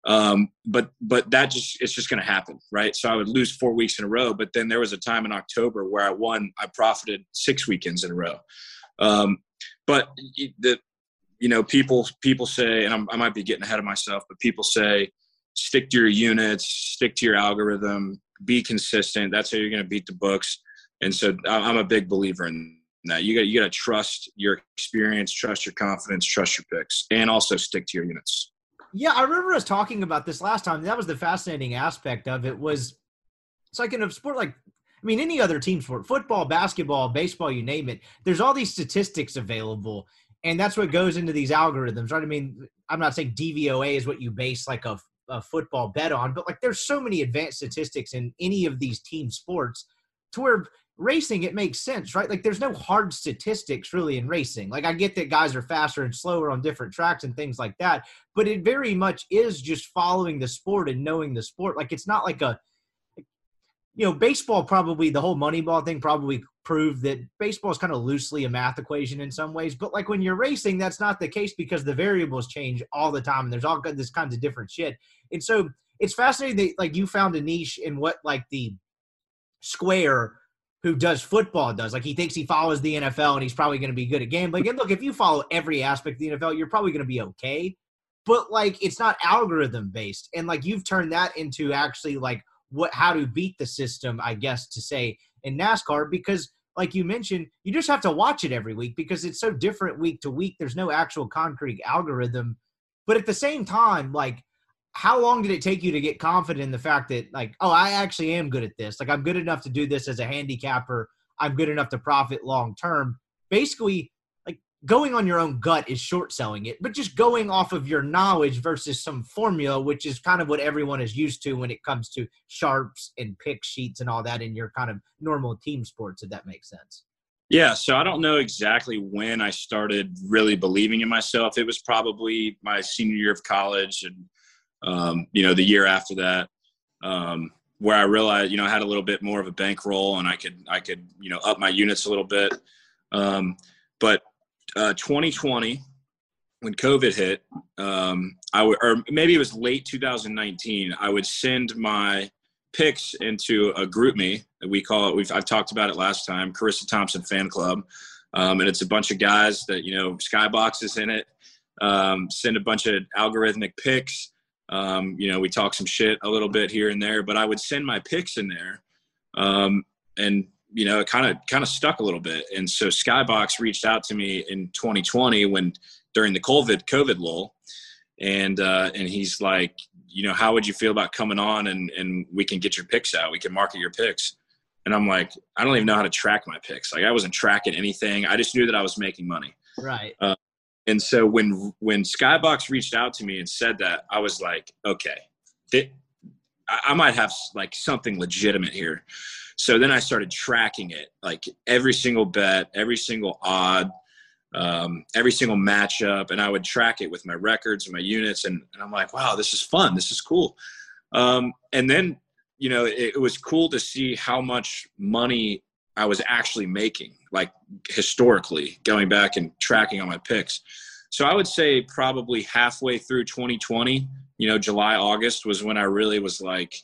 Um, but but that just it's just going to happen, right? So I would lose four weeks in a row, but then there was a time in October where I won. I profited six weekends in a row. Um, but the you know people people say, and I'm, I might be getting ahead of myself, but people say stick to your units, stick to your algorithm, be consistent. That's how you're going to beat the books. And so I'm a big believer in that. You got you got to trust your experience, trust your confidence, trust your picks, and also stick to your units. Yeah, I remember us talking about this last time. That was the fascinating aspect of it. Was it's like in a sport like I mean any other team sport, football, basketball, baseball, you name it. There's all these statistics available, and that's what goes into these algorithms, right? I mean, I'm not saying DVOA is what you base like a, a football bet on, but like there's so many advanced statistics in any of these team sports to where racing it makes sense right? Like there's no hard statistics really in racing. Like i get that guys are faster and slower on different tracks and things like that but it very much is just following the sport and knowing the sport. Like it's not like a you know baseball probably the whole moneyball thing probably proved that baseball is kind of loosely a math equation in some ways but like when you're racing that's not the case because the variables change all the time and there's all this kinds of different shit and so it's fascinating that like you found a niche in what like the square who does football does. Like he thinks he follows the NFL and he's probably going to be good at gambling. And look, if you follow every aspect of the NFL, you're probably going to be okay. But like it's not algorithm based. And like you've turned that into actually like what how to beat the system, I guess to say in NASCAR because like you mentioned, you just have to watch it every week because it's so different week to week. There's no actual concrete algorithm. But at the same time, like how long did it take you to get confident in the fact that like oh i actually am good at this like i'm good enough to do this as a handicapper i'm good enough to profit long term basically going on your own gut is short selling it but just going off of your knowledge versus some formula which is kind of what everyone is used to when it comes to sharps and pick sheets and all that in your kind of normal team sports if that makes sense yeah, so I don't know exactly when I started really believing in myself. It was probably my senior year of college and um, you know, the year after that, um, where I realized, you know, I had a little bit more of a bankroll and I could, I could, you know, up my units a little bit. Um, but uh, 2020, when COVID hit, um, I would, or maybe it was late 2019, I would send my picks into a GroupMe. We call it. We've I've talked about it last time. Charissa Thompson Fan Club, um, and it's a bunch of guys that you know Skybox is in it. Um, send a bunch of algorithmic picks. Um, you know, we talk some shit a little bit here and there, but I would send my picks in there, um, and you know, it kind of kind of stuck a little bit. And so Skybox reached out to me in 2020 when during the COVID COVID lull, and uh, and he's like, you know, how would you feel about coming on and and we can get your picks out, we can market your picks. And I'm like, I don't even know how to track my picks. Like I wasn't tracking anything. I just knew that I was making money. Right. Uh, and so when when Skybox reached out to me and said that, I was like, okay, th- I might have like something legitimate here. So then I started tracking it, like every single bet, every single odd, um, every single matchup, and I would track it with my records and my units, and, and I'm like, wow, this is fun, this is cool. Um, and then you know, it, it was cool to see how much money I was actually making, like historically, going back and tracking on my picks. So I would say probably halfway through 2020, you know, July, August was when I really was like,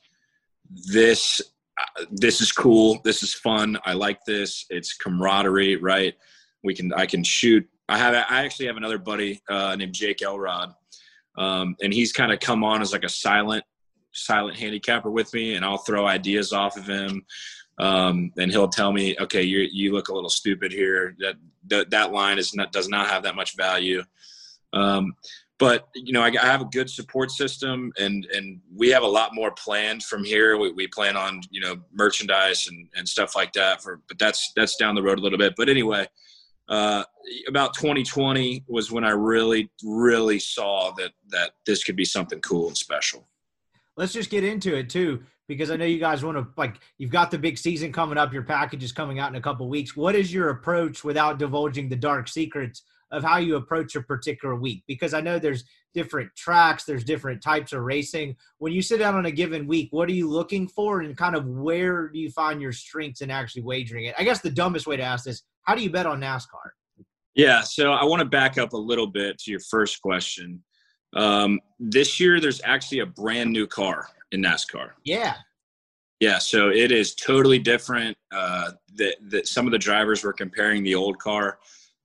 this, uh, this is cool. This is fun. I like this. It's camaraderie, right? We can, I can shoot. I have, I actually have another buddy uh, named Jake Elrod, um, and he's kind of come on as like a silent, silent handicapper with me, and I'll throw ideas off of him um, and he'll tell me, okay, you you look a little stupid here. That that, that line is not does not have that much value. Um, but you know, I, I, have a good support system, and and we have a lot more planned from here. We, we plan on you know merchandise and and stuff like that. For but that's that's down the road a little bit. But anyway, uh, about 2020 was when I really really saw that that this could be something cool and special. Let's just get into it too because I know you guys want to like you've got the big season coming up. Your package is coming out in a couple weeks. What is your approach without divulging the dark secrets of how you approach a particular week because I know there's different tracks, there's different types of racing. When you sit down on a given week, what are you looking for and kind of where do you find your strengths in actually wagering it? I guess the dumbest way to ask this, how do you bet on NASCAR? Yeah, so I want to back up a little bit to your first question. Um, this year, there's actually a brand new car in NASCAR. Yeah. Yeah, so it is totally different. Uh, that that some of the drivers were comparing the old car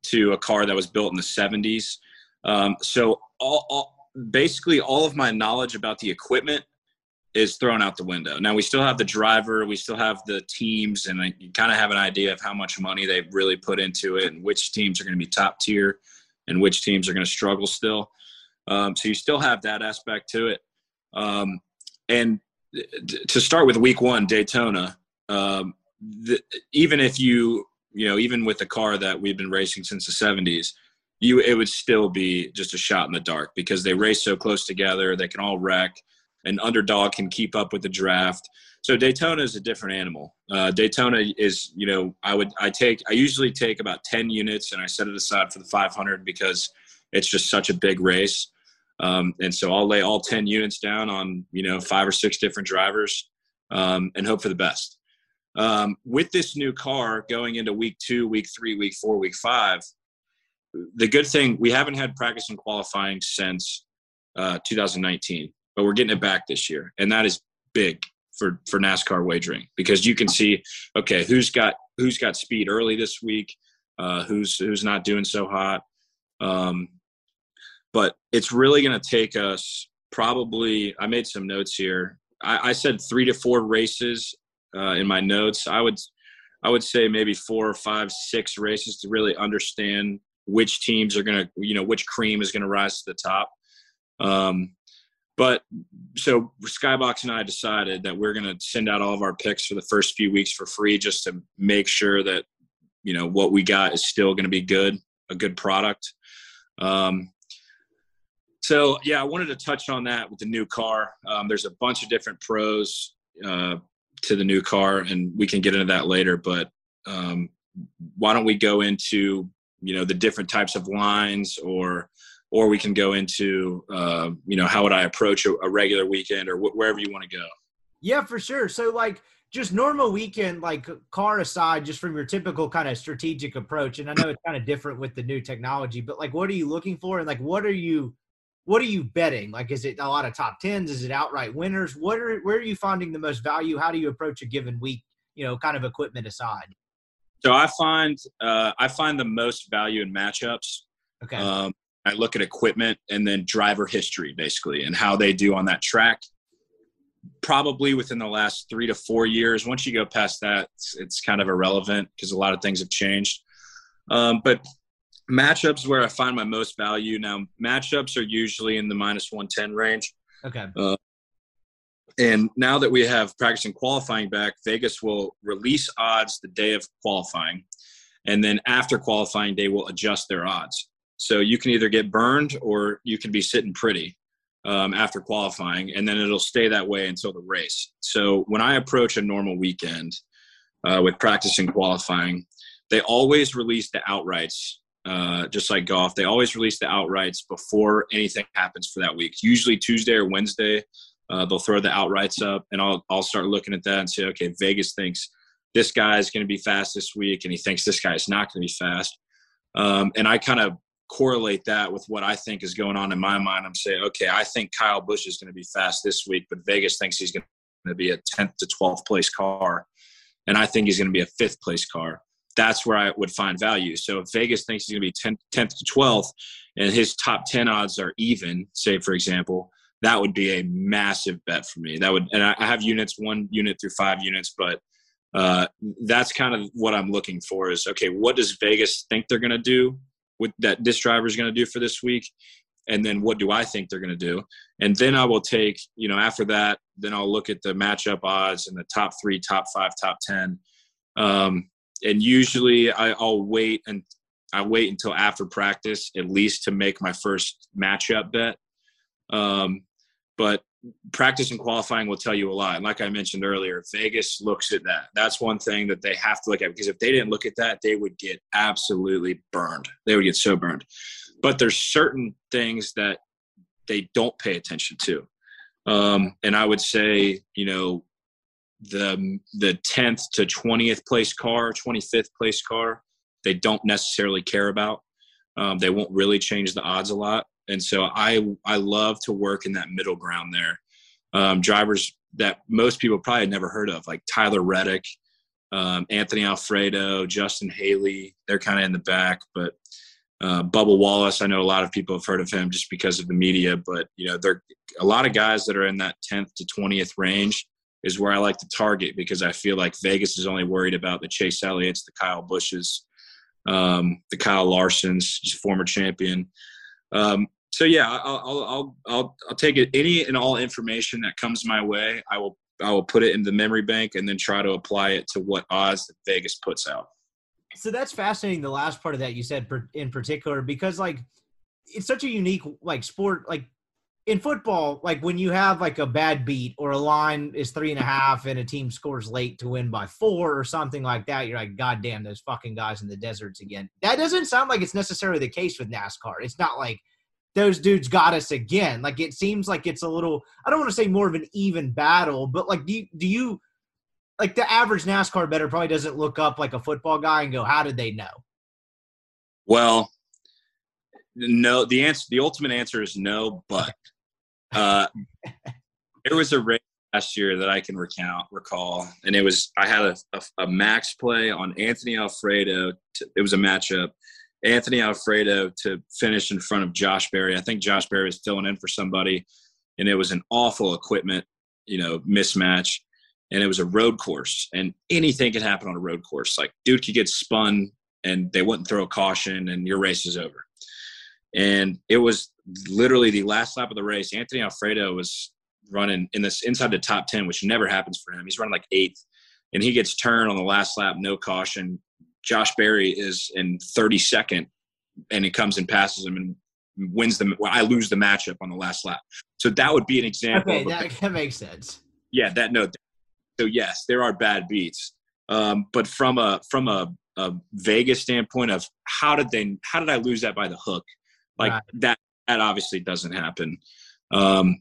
to a car that was built in the 70s. Um, so all, all, basically all of my knowledge about the equipment is thrown out the window. Now we still have the driver, we still have the teams, and I kind of have an idea of how much money they've really put into it, and which teams are going to be top tier, and which teams are going to struggle still. Um, so you still have that aspect to it. Um, and to start with week one, Daytona, um, the, even if you you know even with the car that we've been racing since the 70s you it would still be just a shot in the dark because they race so close together they can all wreck an underdog can keep up with the draft. So daytona is a different animal. Uh, daytona is you know i would i take i usually take about 10 units and i set it aside for the 500 because it's just such a big race um, and so i'll lay all 10 units down on you know five or six different drivers um, and hope for the best. Um, with this new car going into week two week three week four week five the good thing we haven't had practice and qualifying since uh, 2019, but we're getting it back this year, and that is big for for NASCAR wagering because you can see okay who's got who's got speed early this week, uh, who's who's not doing so hot. Um, but it's really going to take us probably. I made some notes here. I, I said three to four races uh, in my notes. I would I would say maybe four or five, six races to really understand which teams are going to, you know, which cream is going to rise to the top. Um, but so Skybox and I decided that we're going to send out all of our picks for the first few weeks for free just to make sure that, you know, what we got is still going to be good, a good product. Um, so yeah, I wanted to touch on that with the new car. Um, there's a bunch of different pros uh, to the new car, and we can get into that later. But um, why don't we go into you know the different types of lines or or we can go into uh, you know how would i approach a, a regular weekend or wh- wherever you want to go yeah for sure so like just normal weekend like car aside just from your typical kind of strategic approach and i know it's kind of different with the new technology but like what are you looking for and like what are you what are you betting like is it a lot of top tens is it outright winners what are where are you finding the most value how do you approach a given week you know kind of equipment aside so I find uh, I find the most value in matchups. Okay. Um, I look at equipment and then driver history basically and how they do on that track. Probably within the last three to four years. Once you go past that, it's, it's kind of irrelevant because a lot of things have changed. Um, but matchups where I find my most value now. Matchups are usually in the minus one ten range. Okay. Uh, and now that we have practice and qualifying back, Vegas will release odds the day of qualifying. And then after qualifying, they will adjust their odds. So you can either get burned or you can be sitting pretty um, after qualifying, and then it'll stay that way until the race. So when I approach a normal weekend uh, with practice and qualifying, they always release the outrights, uh, just like golf. They always release the outrights before anything happens for that week. Usually Tuesday or Wednesday, uh, they'll throw the outrights up, and I'll I'll start looking at that and say, okay, Vegas thinks this guy is going to be fast this week, and he thinks this guy is not going to be fast. Um, and I kind of correlate that with what I think is going on in my mind. I'm saying, okay, I think Kyle Busch is going to be fast this week, but Vegas thinks he's going to be a 10th to 12th place car, and I think he's going to be a fifth place car. That's where I would find value. So if Vegas thinks he's going to be 10th, 10th to 12th, and his top 10 odds are even, say for example, that would be a massive bet for me. That would, and I have units, one unit through five units, but uh, that's kind of what I'm looking for is okay, what does Vegas think they're going to do with that this driver is going to do for this week? And then what do I think they're going to do? And then I will take, you know, after that, then I'll look at the matchup odds and the top three, top five, top 10. Um, and usually I, I'll wait and I wait until after practice at least to make my first matchup bet. Um, but practice and qualifying will tell you a lot. And like I mentioned earlier, Vegas looks at that. That's one thing that they have to look at because if they didn't look at that, they would get absolutely burned. They would get so burned. But there's certain things that they don't pay attention to. Um, and I would say, you know, the the 10th to 20th place car, 25th place car, they don't necessarily care about. Um, they won't really change the odds a lot. And so I I love to work in that middle ground there. Um, drivers that most people probably never heard of, like Tyler Reddick, um, Anthony Alfredo, Justin Haley. They're kind of in the back, but uh, Bubba Wallace. I know a lot of people have heard of him just because of the media, but you know, there are a lot of guys that are in that 10th to 20th range is where I like to target because I feel like Vegas is only worried about the Chase Elliott's, the Kyle Busches, um, the Kyle Larsons, former champion. Um, so yeah, I'll, I'll, I'll, I'll, take it. Any and all information that comes my way, I will, I will put it in the memory bank and then try to apply it to what odds that Vegas puts out. So that's fascinating. The last part of that you said in particular, because like it's such a unique like sport. Like in football, like when you have like a bad beat or a line is three and a half and a team scores late to win by four or something like that, you're like, God damn, those fucking guys in the deserts again. That doesn't sound like it's necessarily the case with NASCAR. It's not like those dudes got us again. Like it seems like it's a little I don't want to say more of an even battle, but like do you, do you like the average NASCAR better probably doesn't look up like a football guy and go, "How did they know?" Well, no. The answer, the ultimate answer is no. But uh, there was a race last year that I can recount, recall, and it was I had a, a, a max play on Anthony Alfredo. To, it was a matchup. Anthony Alfredo to finish in front of Josh Berry. I think Josh Berry was filling in for somebody, and it was an awful equipment, you know, mismatch and it was a road course and anything could happen on a road course like dude could get spun and they wouldn't throw a caution and your race is over and it was literally the last lap of the race. Anthony alfredo was running in this inside the top 10 which never happens for him. He's running like eighth and he gets turned on the last lap no caution. Josh berry is in 32nd and he comes and passes him and wins the well, i lose the matchup on the last lap. So that would be an example okay that, that makes sense. Yeah that no so yes, there are bad beats. Um, but from a from a, a, Vegas standpoint of how did they how did I lose that by the hook? Like right. that that obviously doesn't happen. Um,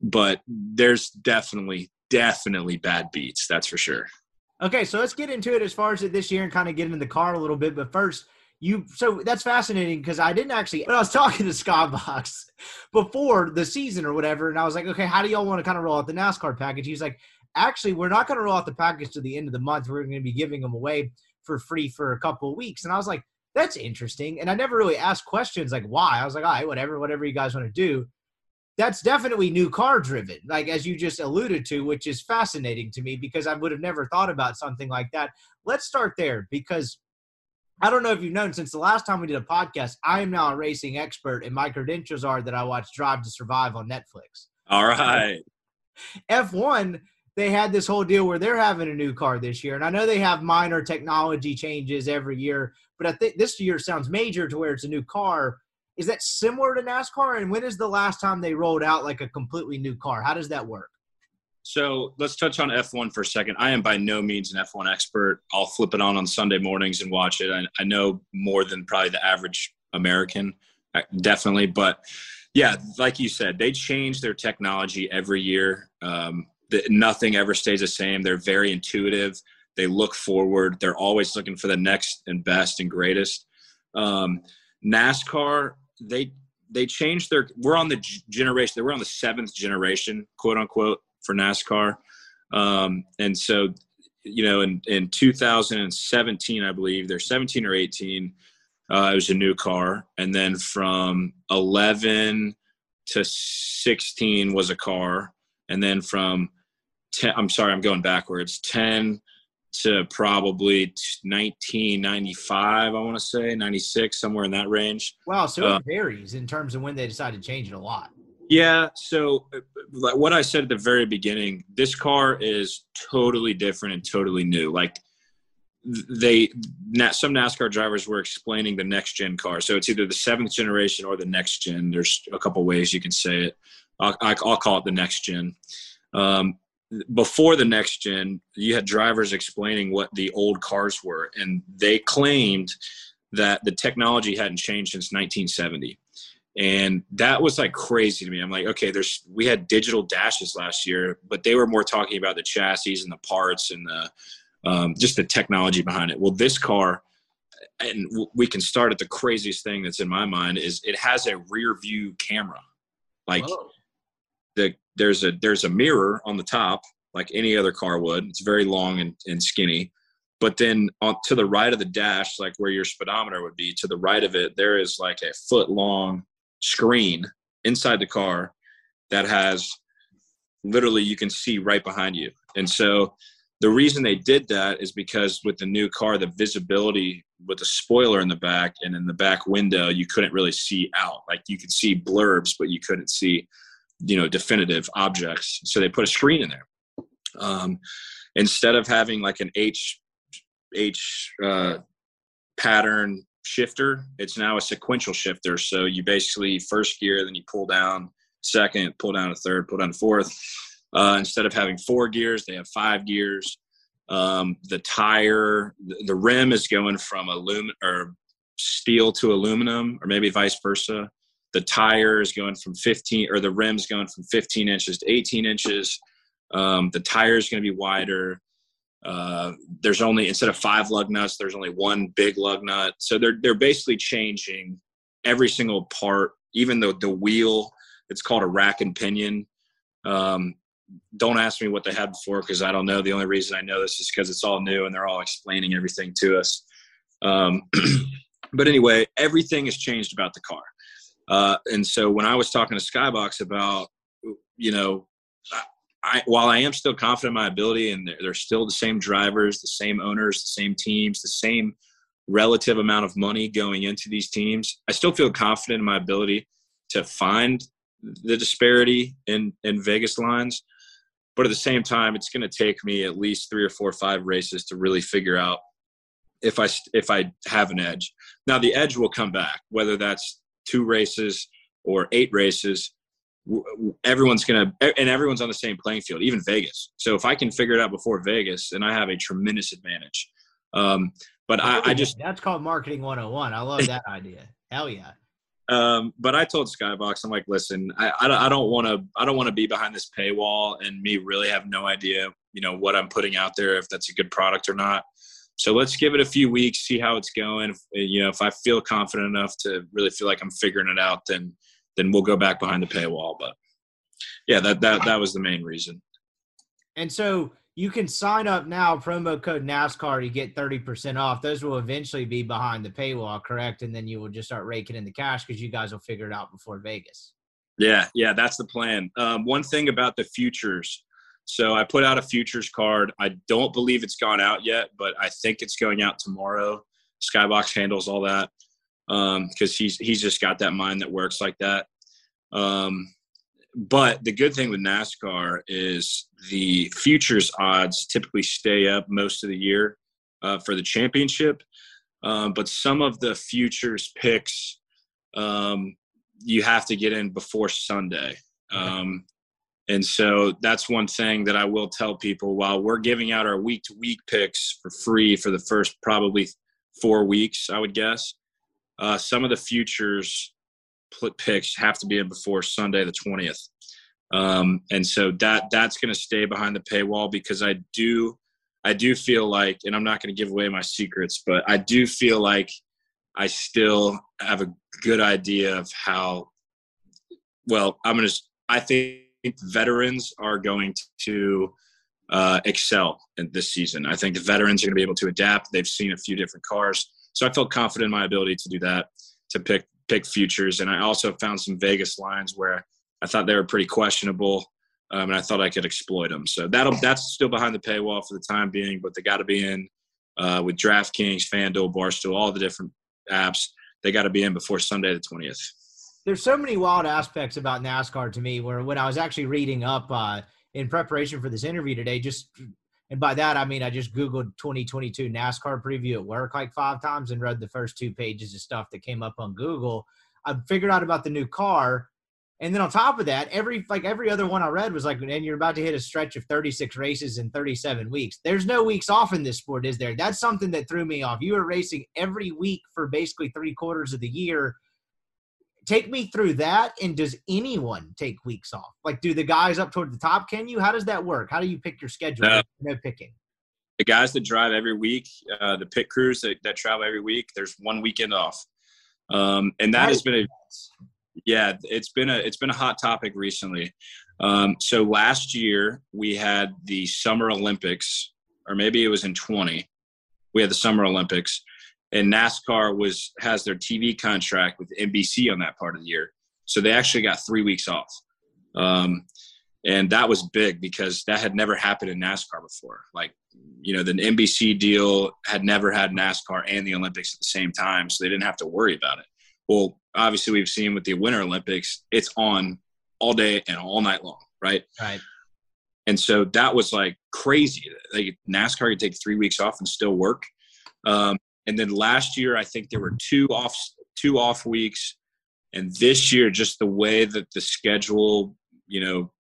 but there's definitely definitely bad beats. That's for sure. Okay, so let's get into it as far as it this year and kind of get in the car a little bit. But first, you so that's fascinating because I didn't actually when I was talking to Skybox before the season or whatever, and I was like, okay, how do y'all want to kind of roll out the NASCAR package? He's like, actually, we're not going to roll out the package to the end of the month. We're going to be giving them away for free for a couple of weeks. And I was like, that's interesting. And I never really asked questions like why. I was like, all right, whatever, whatever you guys want to do. That's definitely new car driven, like as you just alluded to, which is fascinating to me because I would have never thought about something like that. Let's start there because I don't know if you've known since the last time we did a podcast, I am now a racing expert, and my credentials are that I watch Drive to Survive on Netflix. All right. F1 they had this whole deal where they're having a new car this year. And I know they have minor technology changes every year, but I think this year sounds major to where it's a new car. Is that similar to NASCAR? And when is the last time they rolled out like a completely new car? How does that work? So let's touch on F1 for a second. I am by no means an F1 expert. I'll flip it on on Sunday mornings and watch it. I, I know more than probably the average American, uh, definitely. But yeah, like you said, they change their technology every year. Um, the, nothing ever stays the same. They're very intuitive. They look forward. They're always looking for the next and best and greatest. Um, NASCAR, they they changed their. We're on the generation. We're on the seventh generation, quote unquote, for NASCAR. Um, and so, you know, in in 2017, I believe they're 17 or 18. Uh, it was a new car, and then from 11 to 16 was a car, and then from 10, I'm sorry, I'm going backwards. 10 to probably 1995, I want to say 96, somewhere in that range. Wow, so it uh, varies in terms of when they decide to change it a lot. Yeah, so like what I said at the very beginning, this car is totally different and totally new. Like they some NASCAR drivers were explaining the next gen car. So it's either the seventh generation or the next gen. There's a couple ways you can say it. I'll, I'll call it the next gen. Um, before the next gen, you had drivers explaining what the old cars were, and they claimed that the technology hadn't changed since 1970 and that was like crazy to me. I'm like okay there's we had digital dashes last year but they were more talking about the chassis and the parts and the um, just the technology behind it. Well this car and we can start at the craziest thing that's in my mind is it has a rear view camera. Like Whoa. the there's a there's a mirror on the top like any other car would it's very long and, and skinny but then on to the right of the dash like where your speedometer would be to the right of it there is like a foot long screen inside the car that has literally you can see right behind you. And so the reason they did that is because with the new car, the visibility with the spoiler in the back and in the back window, you couldn't really see out. Like you could see blurbs, but you couldn't see, you know, definitive objects. So they put a screen in there. Um, instead of having like an H H uh, pattern shifter. It's now a sequential shifter. So you basically first gear, then you pull down second, pull down a third, pull down a fourth. Uh, instead of having four gears, they have five gears. Um, the tire, the, the rim is going from aluminum or steel to aluminum, or maybe vice versa. The tires going from 15, or the rim's going from 15 inches to 18 inches. Um, the tire is going to be wider. Uh, there's only instead of five lug nuts, there's only one big lug nut. So they're they're basically changing every single part, even though the wheel. It's called a rack and pinion. Um, don't ask me what they had before because I don't know. The only reason I know this is because it's all new and they're all explaining everything to us. Um, but anyway, everything has changed about the car. Uh, and so when I was talking to Skybox about, you know, I, while I am still confident in my ability, and they're, they're still the same drivers, the same owners, the same teams, the same relative amount of money going into these teams, I still feel confident in my ability to find the disparity in in Vegas lines. But at the same time, it's going to take me at least three or four or five races to really figure out if I if I have an edge. Now the edge will come back, whether that's two races or eight races everyone's gonna and everyone's on the same playing field even vegas. So if i can figure it out before vegas then i have a tremendous advantage. Um, but I, I, just that's called marketing 101 i love that idea. Hell yeah. Um, but i told skybox i'm like listen i, I don't want to i don't want to be behind this paywall and me really have no idea you know what i'm putting out there if that's a good product or not so let's give it a few weeks see how it's going if, you know if i feel confident enough to really feel like i'm figuring it out then then we'll go back behind the paywall. But yeah, that that that was the main reason. And so you can sign up now, promo code NASCAR to get 30% off. Those will eventually be behind the paywall, correct? And then you will just start raking in the cash because you guys will figure it out before Vegas. Yeah, yeah, that's the plan. Um, one thing about the futures. So I put out a futures card. I don't believe it's gone out yet, but I think it's going out tomorrow. Skybox handles all that because um, he's he's just got that mind that works like that. Um, but the good thing with NASCAR is the futures odds typically stay up most of the year uh, for the championship. Um, but some of the futures picks um, you have to get in before Sunday. Um, and so that's one thing that I will tell people while we're giving out our week to week picks for free for the first probably four weeks, I would guess. Uh, some of the futures picks have to be in before Sunday the twentieth, um, and so that that's going to stay behind the paywall because I do I do feel like, and I'm not going to give away my secrets, but I do feel like I still have a good idea of how. Well, I'm going to. I think veterans are going to uh, excel in this season. I think the veterans are going to be able to adapt. They've seen a few different cars. So I felt confident in my ability to do that, to pick pick futures. And I also found some Vegas lines where I thought they were pretty questionable, um, and I thought I could exploit them. So that'll that's still behind the paywall for the time being, but they got to be in uh, with DraftKings, FanDuel, Barstool, all the different apps. They got to be in before Sunday the twentieth. There's so many wild aspects about NASCAR to me. Where when I was actually reading up uh, in preparation for this interview today, just and by that, I mean, I just Googled 2022 NASCAR preview at work like five times and read the first two pages of stuff that came up on Google. I figured out about the new car. And then on top of that, every like every other one I read was like, and you're about to hit a stretch of 36 races in 37 weeks. There's no weeks off in this sport, is there? That's something that threw me off. You were racing every week for basically three quarters of the year. Take me through that. And does anyone take weeks off? Like, do the guys up toward the top? Can you? How does that work? How do you pick your schedule? No, no picking. The guys that drive every week, uh, the pit crews that, that travel every week, there's one weekend off, um, and that has been a yeah, it's been a it's been a hot topic recently. Um, so last year we had the Summer Olympics, or maybe it was in 20. We had the Summer Olympics, and NASCAR was has their TV contract with NBC on that part of the year, so they actually got three weeks off. Um, and that was big because that had never happened in NASCAR before. Like, you know, the NBC deal had never had NASCAR and the Olympics at the same time, so they didn't have to worry about it. Well, obviously we've seen with the Winter Olympics, it's on all day and all night long, right? Right. And so that was like crazy. Like NASCAR could take three weeks off and still work. Um, and then last year, I think there were two off two off weeks, and this year, just the way that the schedule, you know,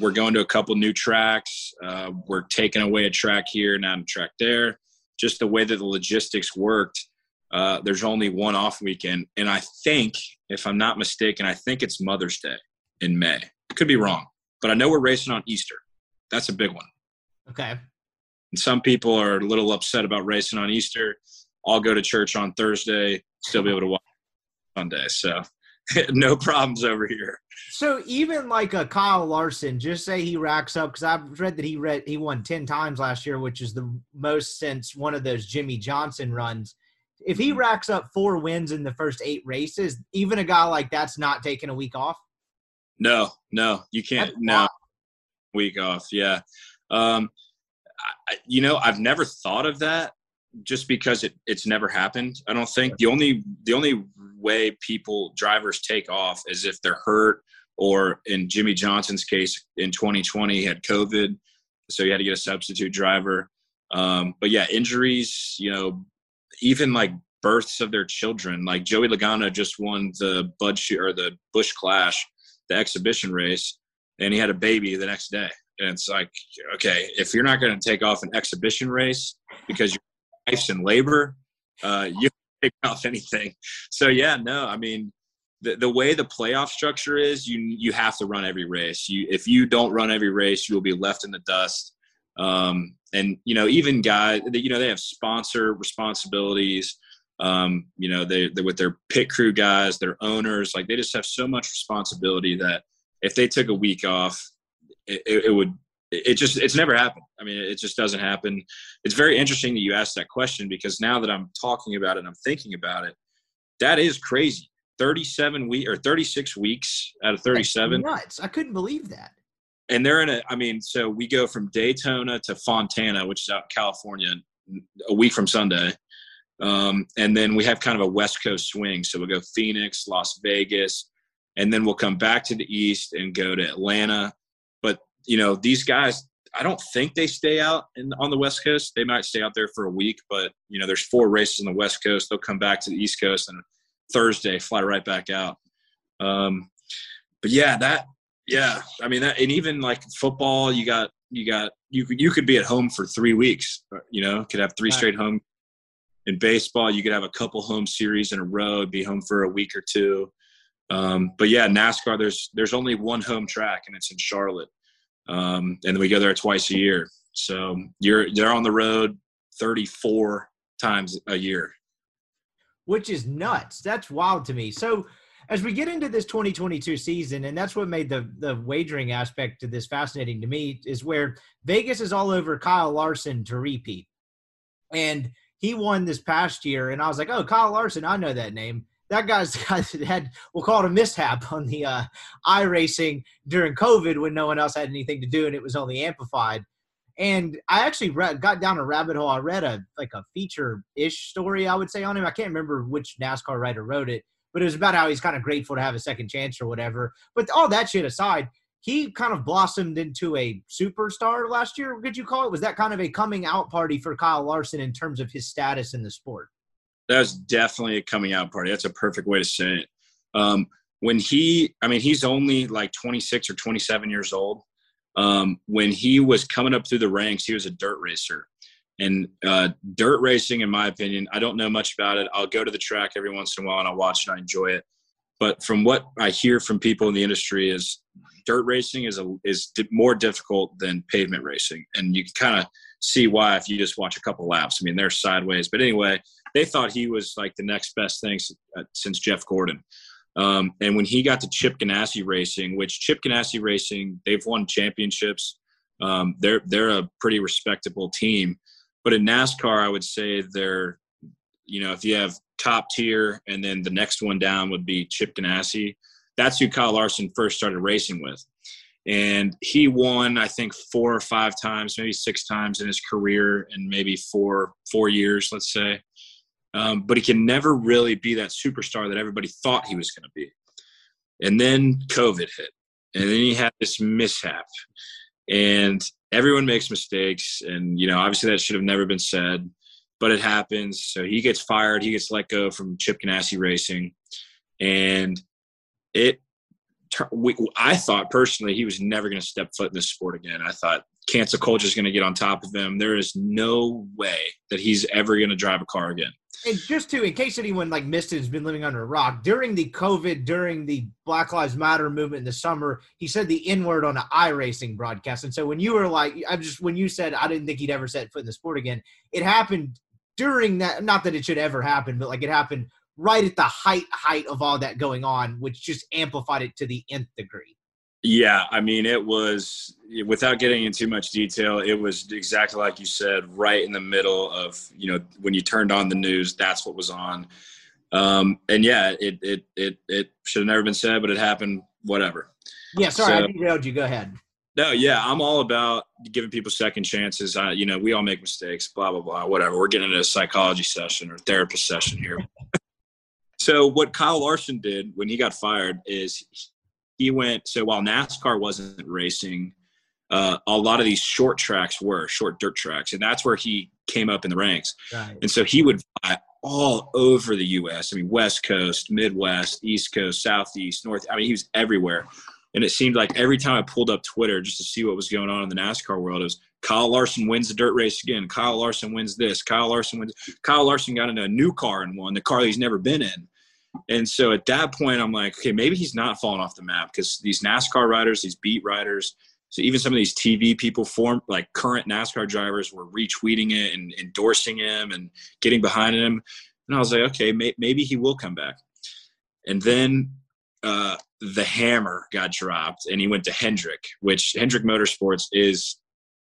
we're going to a couple new tracks. Uh, we're taking away a track here, not a track there. Just the way that the logistics worked uh, there's only one off weekend. And I think, if I'm not mistaken, I think it's Mother's Day in May. Could be wrong, but I know we're racing on Easter. That's a big one. Okay. And some people are a little upset about racing on Easter. I'll go to church on Thursday, still be able to watch Sunday. So no problems over here. So even like a Kyle Larson, just say he racks up because I've read that he read he won ten times last year, which is the most since one of those Jimmie Johnson runs if he racks up four wins in the first eight races, even a guy like that's not taking a week off. No, no, you can't. That's no, wild. week off. Yeah. Um, I, you know, I've never thought of that just because it, it's never happened. I don't think the only the only way people drivers take off is if they're hurt or in Jimmie Johnson's case in 2020 he had COVID, so he had to get a substitute driver. Um, but yeah, injuries, you know, even like births of their children. Like Joey Logano just won the Bud or the Busch Clash, the exhibition race, and he had a baby the next day. And it's like, okay, if you're not going to take off an exhibition race because your wife's in labor, uh, you take off anything. So yeah, no, I mean, the, the way the playoff structure is, you you have to run every race. You if you don't run every race, you will be left in the dust. Um, and you know, even guys, you know, they have sponsor responsibilities. Um, you know, they they with their pit crew guys, their owners, like they just have so much responsibility that if they took a week off, it, it would it just it's never happened. I mean it just doesn't happen. It's very interesting that you asked that question because now that i'm talking about it i'm thinking about it that is crazy. 37 week or 36 weeks out of 37 That's nuts. I couldn't believe that. And they're in a i mean so we go from daytona to fontana which is out in california a week from sunday. Um, and then we have kind of a west coast swing. So we'll go phoenix las vegas and then we'll come back to the east and go to atlanta you know these guys i don't think they stay out in, on the west coast they might stay out there for a week but you know there's four races on the west coast they'll come back to the east coast and thursday fly right back out um, but yeah that yeah, I mean that, and even like football, you got you got you could you could be at home for three weeks. Uh, you know, could have three straight home. In baseball, you could have a couple home series in a row, be home for a week or two. Um, but yeah, NASCAR, there's there's only one home track, and it's in Charlotte, um, and then we go there twice a year. So you're they're on the road 34 times a year, which is nuts. That's wild to me. So as we get into this 2022 season, and that's what made the the wagering aspect of this fascinating to me, is where Vegas is all over Kyle Larson to repeat, and he won this past year, and I was like, oh, Kyle Larson, I know that name. That guy's had we'll call it a mishap on the uh, iRacing during COVID when no one else had anything to do and it was only amplified. And I actually read, got down a rabbit hole. I read a like a feature ish story, I would say, on him. I can't remember which NASCAR writer wrote it, but it was about how he's kind of grateful to have a second chance or whatever. But all that shit aside, he kind of blossomed into a superstar last year. Could you call it? Was that kind of a coming out party for Kyle Larson in terms of his status in the sport? That was definitely a coming out party. That's a perfect way to say it. Um, when he, I mean, he's only like 26 or 27 years old. Um, when he was coming up through the ranks, he was a dirt racer. And uh, dirt racing, in my opinion, I don't know much about it. I'll go to the track every once in a while and I'll watch and I enjoy it. But from what I hear from people in the industry, is dirt racing is a, is more difficult than pavement racing, and you can kind of see why if you just watch a couple laps. I mean, they're sideways, but anyway, they thought he was like the next best thing uh, since Jeff Gordon. Um, and when he got to Chip Ganassi Racing, which Chip Ganassi Racing, they've won championships. Um, they're they're a pretty respectable team. But in NASCAR, I would say they're, you know, if you have top tier and then the next one down would be Chip Ganassi. That's who Kyle Larson first started racing with. And he won, I think, four or five times, maybe six times in his career, and maybe four four years, let's say. Um, but he can never really be that superstar that everybody thought he was going to be. And then COVID hit, and then he had this mishap, and everyone makes mistakes, and you know, obviously that should have never been said, but it happens. So he gets fired, he gets let go from Chip Ganassi Racing, and it. I thought personally he was never going to step foot in this sport again. I thought cancel culture is going to get on top of him. There is no way that he's ever going to drive a car again and just to, in case anyone like missed it, has been living under a rock during the COVID, during the Black Lives Matter movement in the summer, he said the N word on an iRacing broadcast. And so when you were like, I'm just when you said I didn't think he'd ever set foot in the sport again, it happened during that. Not that it should ever happen, but like it happened right at the height height of all that going on, which just amplified it to the nth degree. Yeah, I mean, it was without getting into too much detail. It was exactly like you said, right in the middle of you know when you turned on the news, that's what was on. Um, and yeah, it it it it should have never been said, but it happened. Whatever. Yeah, sorry, so, I derailed you. Go ahead. No, yeah, I'm all about giving people second chances. I, you know, we all make mistakes. Blah blah blah. Whatever. We're getting into a psychology session or therapist session here. so what Kyle Larson did when he got fired is he went so while NASCAR wasn't racing, uh, a lot of these short tracks were short dirt tracks, and that's where he came up in the ranks. Right. And so he would fly all over the U.S. I mean, West Coast, Midwest, East Coast, Southeast, North. I mean, he was everywhere. And it seemed like every time I pulled up Twitter just to see what was going on in the NASCAR world, it was Kyle Larson wins the dirt race again. Kyle Larson wins this. Kyle Larson wins. Kyle Larson got into a new car and won the car he's never been in. And so at that point, I'm like, okay, maybe he's not falling off the map because these NASCAR riders, these beat riders, so even some of these TV people, form like current NASCAR drivers, were retweeting it and endorsing him and getting behind him. And I was like, okay, may- maybe he will come back. And then uh, the hammer got dropped, and he went to Hendrick, which Hendrick Motorsports is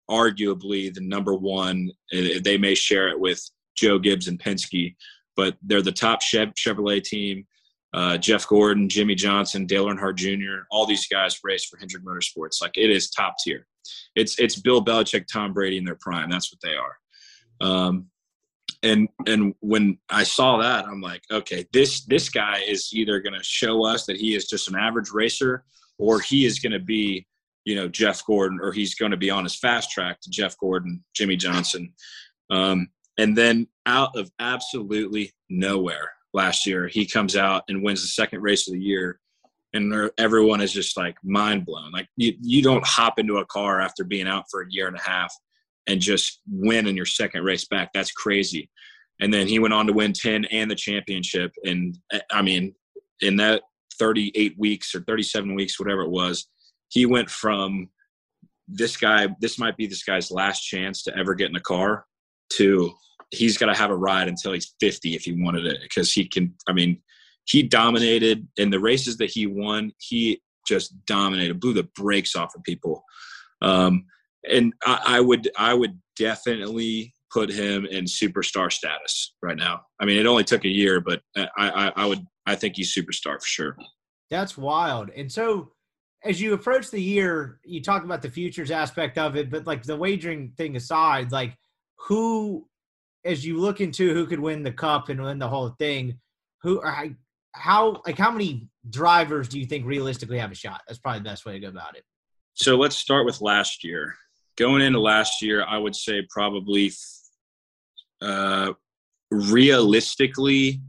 arguably the number one. They may share it with Joe Gibbs and Penske but they're the top Chevrolet team. Uh, Jeff Gordon, Jimmie Johnson, Dale Earnhardt Jr. All these guys race for Hendrick Motorsports. Like it is top tier. It's it's Bill Belichick, Tom Brady in their prime. That's what they are. Um, and and when I saw that, I'm like, okay, this this guy is either going to show us that he is just an average racer, or he is going to be, you know, Jeff Gordon, or he's going to be on his fast track to Jeff Gordon, Jimmie Johnson. Um, and then out of absolutely nowhere last year, he comes out and wins the second race of the year. And everyone is just like mind blown. Like you, you don't hop into a car after being out for a year and a half and just win in your second race back. That's crazy. And then he went on to win 10 and the championship. And eh, I mean, in that 38 weeks or 37 weeks, whatever it was, he went from this guy, this might be this guy's last chance to ever get in a car to he's got to have a ride until he's 50 if he wanted it because he can i mean he dominated in the races that he won he just dominated blew the brakes off of people. Um, and I, I, would i would definitely put him in superstar status right now. I mean it only took a year but i i, I would i think he's superstar for sure. That's wild. And so as you approach the year you talk about the futures aspect of it but like the wagering thing aside like who as you look into who could win the cup and win the whole thing, who are how like how many drivers do you think realistically have a shot? That's probably the best way to go about it. So let's start with last year. Going into last year, I would say probably uh, realistically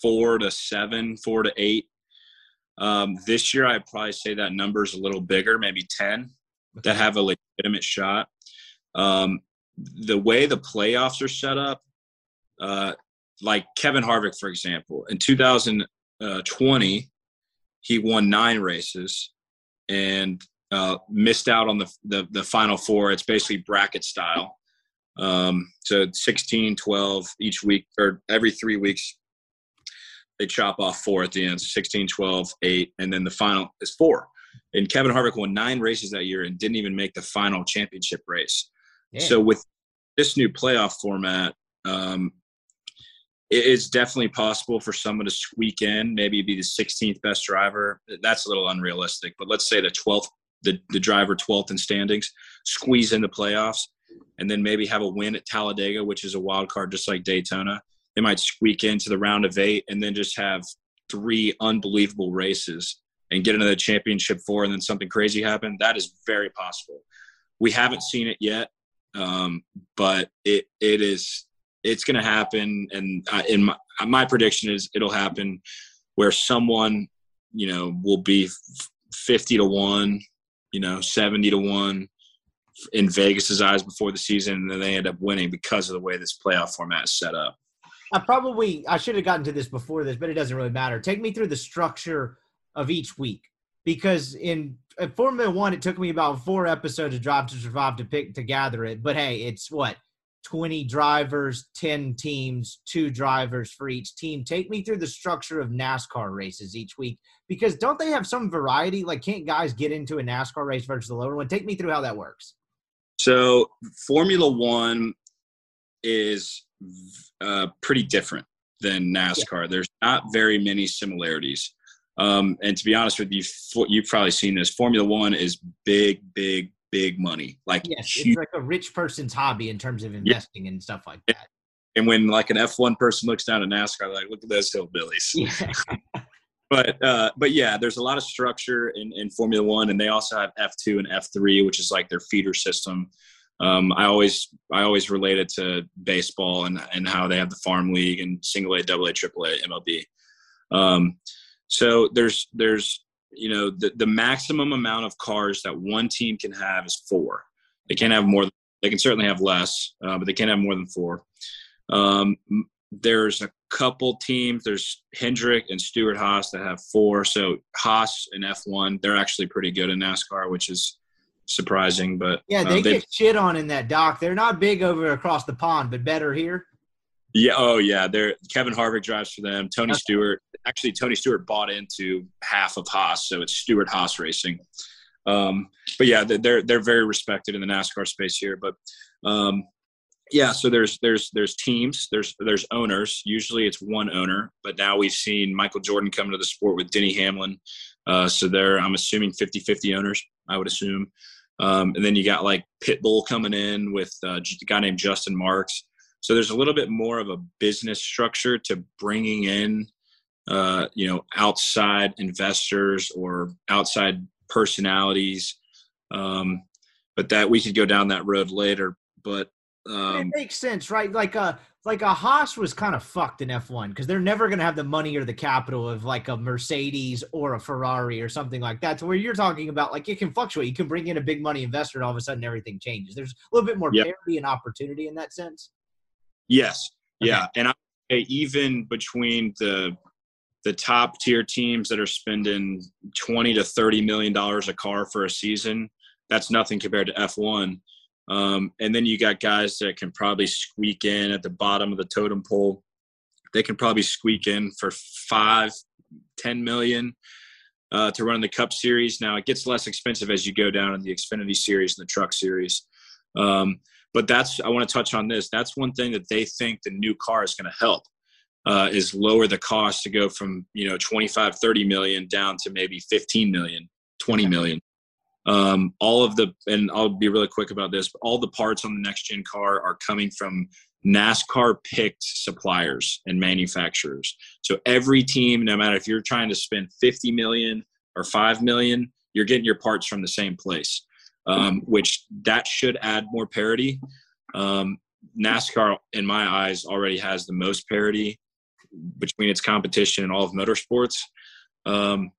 four to seven, four to eight. Um, this year, I'd probably say that number is a little bigger, maybe 10 that have a legitimate shot. Um, the way the playoffs are set up, uh, like Kevin Harvick, for example, in 2020, he won nine races and uh, missed out on the, the, the final four. It's basically bracket style. Um, so 16, 12 each week or every three weeks, they chop off four at the end. So 16, 12, eight, and then the final is four. And Kevin Harvick won nine races that year and didn't even make the final championship race. So with this new playoff format, um, it's definitely possible for someone to squeak in, maybe be the 16th best driver. That's a little unrealistic, but let's say the 12th, the, the driver 12th in standings, squeeze in the playoffs, and then maybe have a win at Talladega, which is a wild card just like Daytona. They might squeak into the round of eight and then just have three unbelievable races and get into the championship four, and then something crazy happen. That is very possible. We haven't seen it yet, um, but it it is it's going to happen, and I, in my, my prediction is it'll happen where someone you know will be 50 to 1 you know 70 to 1 in vegas's eyes before the season and then they end up winning because of the way this playoff format is set up. I probably i should have gotten to this before this but it doesn't really matter. Take me through the structure of each week because in, in formula one it took me about four episodes of drive to survive to pick to gather it but hey it's what 20 drivers, 10 teams, two drivers for each team. Take me through the structure of NASCAR races each week because don't they have some variety? Like, can't guys get into a NASCAR race versus the lower one? Take me through how that works. So, Formula One is uh, pretty different than NASCAR. Yeah. There's not very many similarities. Um, and to be honest with you, you've probably seen this. Formula One is big, big, big money. Like yes, huge. it's like a rich person's hobby in terms of investing yeah. and stuff like that. And when like an F1 person looks down at NASCAR, like, look at those hillbillies. Yeah. but uh, but yeah, there's a lot of structure in, in Formula One, and they also have F2 and F3, which is like their feeder system. Um, I always I always relate it to baseball and and how they have the farm league and single A, double A, triple A, MLB. Um, so there's there's you know the, the maximum amount of cars that one team can have is four. They can't have more they can certainly have less uh, but they can't have more than four. Um, there's a couple teams there's hendrick and stewart haas that have four. So haas and f1 they're actually pretty good in nascar which is surprising but yeah uh, they uh, get shit on in that doc. They're not big over across the pond but better here yeah. Oh, yeah. They're Kevin Harvick drives for them. Tony okay. Stewart. Actually, Tony Stewart bought into half of Haas, so it's Stewart Haas Racing. Um, but yeah, they're they're very respected in the NASCAR space here. But um, yeah, so there's there's there's teams, there's there's owners. Usually it's one owner, but now we've seen Michael Jordan come into the sport with Denny Hamlin. Uh, so they're I'm assuming 50-50 owners. I would assume. Um, and then you got like Pitbull coming in with uh, a guy named Justin Marks. So there's a little bit more of a business structure to bringing in, uh, you know, outside investors or outside personalities. Um, but that we could go down that road later. But um, it makes sense, right? Like a uh, like a Haas was kind of fucked in F1 because they're never going to have the money or the capital of like a Mercedes or a Ferrari or something like that. To where you're talking about, like it can fluctuate. You can bring in a big money investor, and all of a sudden everything changes. There's a little bit more yep. parity and opportunity in that sense. Yes. Okay. Yeah. And I say even between the the top tier teams that are spending 20 to 30 million dollars a car for a season, that's nothing compared to F1. Um, and then you got guys that can probably squeak in at the bottom of the totem pole. They can probably squeak in for five, 10 million uh, to run the Cup Series. Now it gets less expensive as you go down in the Xfinity Series and the Truck Series. Um, but that's I want to touch on this. That's one thing that they think the new car is going to help uh, is lower the cost to go from you know 25, 30 million down to maybe 15 million, 20 million. Um, all of the and I'll be really quick about this. all the parts on the next gen car are coming from NASCAR picked suppliers and manufacturers. So every team, no matter if you're trying to spend 50 million or 5 million, you're getting your parts from the same place um, which that should add more parity. Um, NASCAR, in my eyes, already has the most parity between its competition and all of motorsports. Um,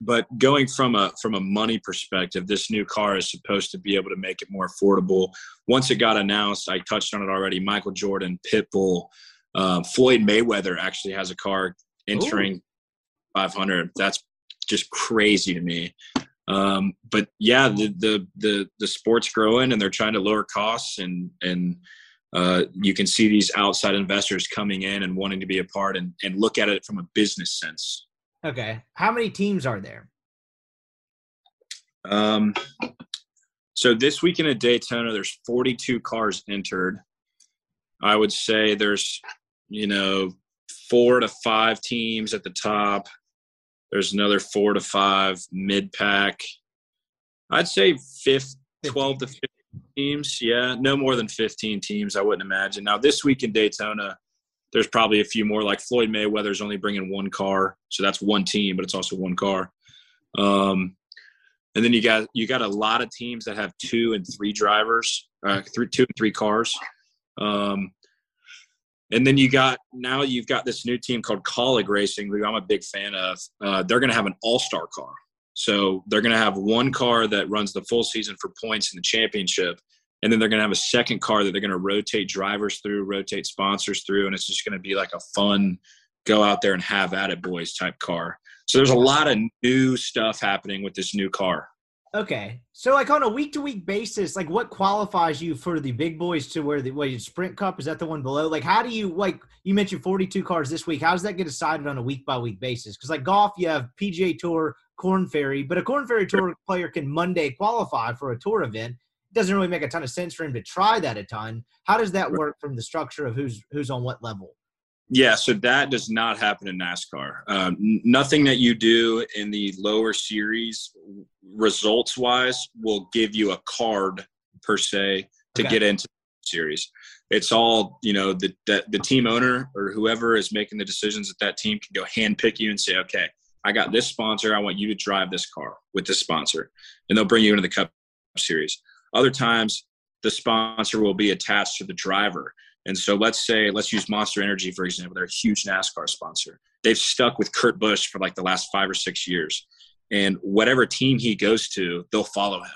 but going from a from a money perspective, this new car is supposed to be able to make it more affordable. Once it got announced, I touched on it already. Michael Jordan, Pitbull, uh, Floyd Mayweather actually has a car entering Ooh. 500. That's just crazy to me. Um, but yeah, the, the the the sport's growing, and they're trying to lower costs, and and uh, you can see these outside investors coming in and wanting to be a part and, and look at it from a business sense. Okay. How many teams are there? Um, so this weekend at Daytona, there's 42 cars entered. I would say there's, you know, four to five teams at the top. There's another four to five mid pack. I'd say fifth, 12 to 15 teams. Yeah, no more than 15 teams, I wouldn't imagine. Now, this week in Daytona, there's probably a few more. Like Floyd Mayweather's only bringing one car, so that's one team, but it's also one car. Um, and then you got you got a lot of teams that have two and three drivers, uh, three, two and three cars. Um, and then you got now you've got this new team called Kaulig Racing, who I'm a big fan of. Uh, they're going to have an all star car. So they're going to have one car that runs the full season for points in the championship, and then they're going to have a second car that they're going to rotate drivers through, rotate sponsors through, and it's just going to be like a fun go out there and have at it boys type car. So there's a lot of new stuff happening with this new car. Okay. So like on a week to week basis, like what qualifies you for the big boys to where the what, sprint cup is that the one below? Like how do you like you mentioned 42 cars this week. How does that get decided on a week by week basis? Because like golf, you have PGA Tour, Korn Ferry, but a Korn Ferry Tour player can Monday qualify for a tour event It doesn't really make a ton of sense for him to try that a ton. How does that work from the structure of who's who's on what level? Yeah, so that does not happen in NASCAR. Um, nothing that you do in the lower series, results wise, will give you a card per se to okay. get into the series. It's all you know. The, the the team owner or whoever is making the decisions at that team can go hand pick you and say, okay, I got this sponsor. I want you to drive this car with this sponsor, and they'll bring you into the Cup Series. Other times, the sponsor will be attached to the driver. And so let's say, let's use Monster Energy, for example. They're a huge NASCAR sponsor. They've stuck with Kurt Busch for like the last five or six years. And whatever team he goes to, they'll follow him.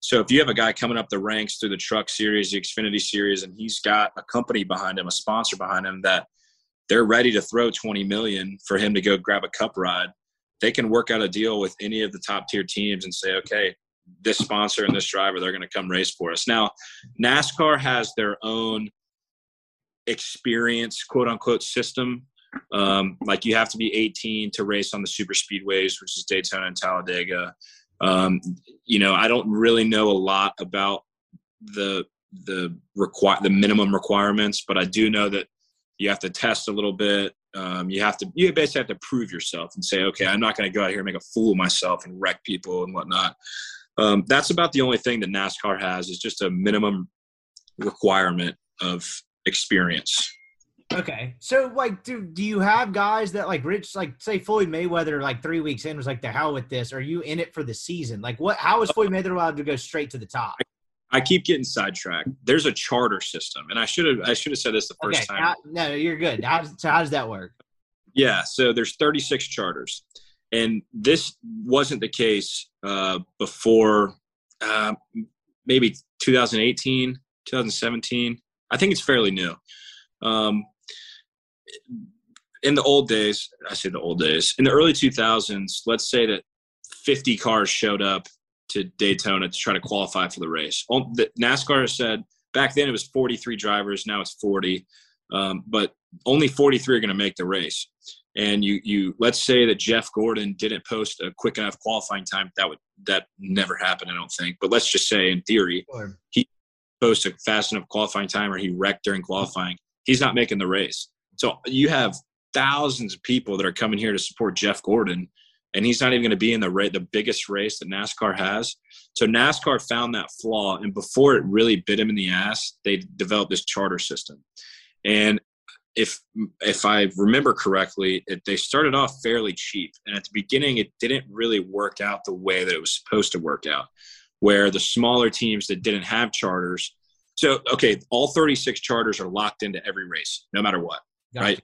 So if you have a guy coming up the ranks through the truck series, the Xfinity series, and he's got a company behind him, a sponsor behind him that they're ready to throw 20 million for him to go grab a cup ride, they can work out a deal with any of the top tier teams and say, okay, this sponsor and this driver, they're going to come race for us. Now, NASCAR has their own experience, quote unquote, system. Um, like you have to be 18 to race on the super speedways, which is Daytona and Talladega. Um, you know, I don't really know a lot about the the require the minimum requirements, but I do know that you have to test a little bit. Um, you have to you basically have to prove yourself and say, okay, I'm not going to go out here and make a fool of myself and wreck people and whatnot. Um, that's about the only thing that NASCAR has is just a minimum requirement of experience. Okay, so like, do do you have guys that like Rich, like say Floyd Mayweather, like three weeks in was like the hell with this? Are you in it for the season? Like, what? How is Floyd Mayweather allowed to go straight to the top? I keep getting sidetracked. There's a charter system, and I should have I should have said this the first okay, time. no, you're good. How, so how does that work? Yeah, so there's 36 charters, and this wasn't the case uh, before uh, maybe 2018, 2017. I think it's fairly new. Um, in the old days, I say the old days, in the early 2000s, let's say that 50 cars showed up to Daytona to try to qualify for the race. NASCAR said back then it was 43 drivers, now it's 40, um, but only 43 are going to make the race and you you let's say that Jeff Gordon didn't post a quick enough qualifying time, that would that never happened, I don't think. But let's just say in theory, he posted a fast enough qualifying time or he wrecked during qualifying, he's not making the race. So you have thousands of people that are coming here to support Jeff Gordon, and he's not even going to be in the ra- the biggest race that NASCAR has. So NASCAR found that flaw, and before it really bit him in the ass, they developed this charter system. And if if I remember correctly, it, they started off fairly cheap, and at the beginning, it didn't really work out the way that it was supposed to work out. Where the smaller teams that didn't have charters, so okay, all 36 charters are locked into every race, no matter what, right?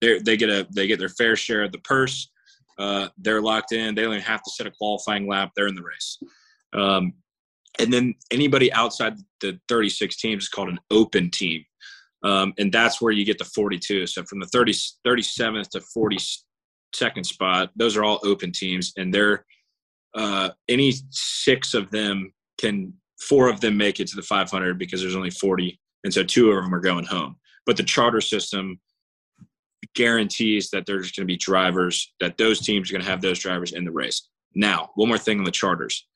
They they get a they get their fair share of the purse. Uh, they're locked in. They only have to set a qualifying lap. They're in the race. Um, and then anybody outside the 36 teams is called an open team. Um, and that's where you get the 42. So from the 30, 37th to 42nd spot, those are all open teams. And they're uh, any six of them can, four of them make it to the 500 because there's only 40. And so two of them are going home. But the charter system guarantees that there's going to be drivers, that those teams are going to have those drivers in the race. Now, one more thing on the charters.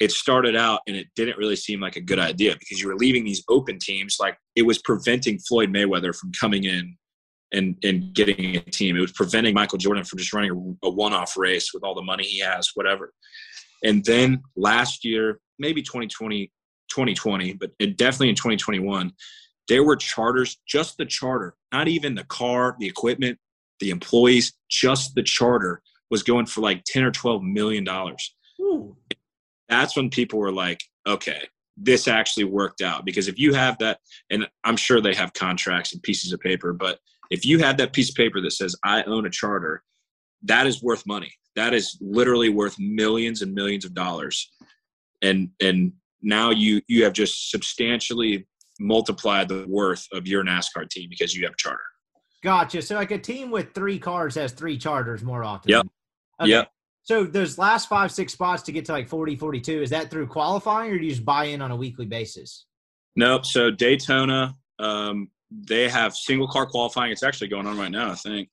It started out and it didn't really seem like a good idea because you were leaving these open teams like it was preventing Floyd Mayweather from coming in and and getting a team. It was preventing Michael Jordan from just running a, a one-off race with all the money he has, whatever. And then last year, maybe 2020, 2020, but definitely in 2021, there were charters, just the charter, not even the car, the equipment, the employees, just the charter was going for like 10 or 12 million dollars. That's when people were like, okay, this actually worked out. Because if you have that, and I'm sure they have contracts and pieces of paper, but if you have that piece of paper that says, I own a charter, that is worth money. That is literally worth millions and millions of dollars. And and now you you have just substantially multiplied the worth of your NASCAR team because you have charter. Gotcha. So like a team with three cars has three charters more often. Yep. Okay. Yep. So those last five, six spots to get to like 40, 42, is that through qualifying or do you just buy in on a weekly basis? Nope. So Daytona, um, they have single car qualifying. It's actually going on right now, I think.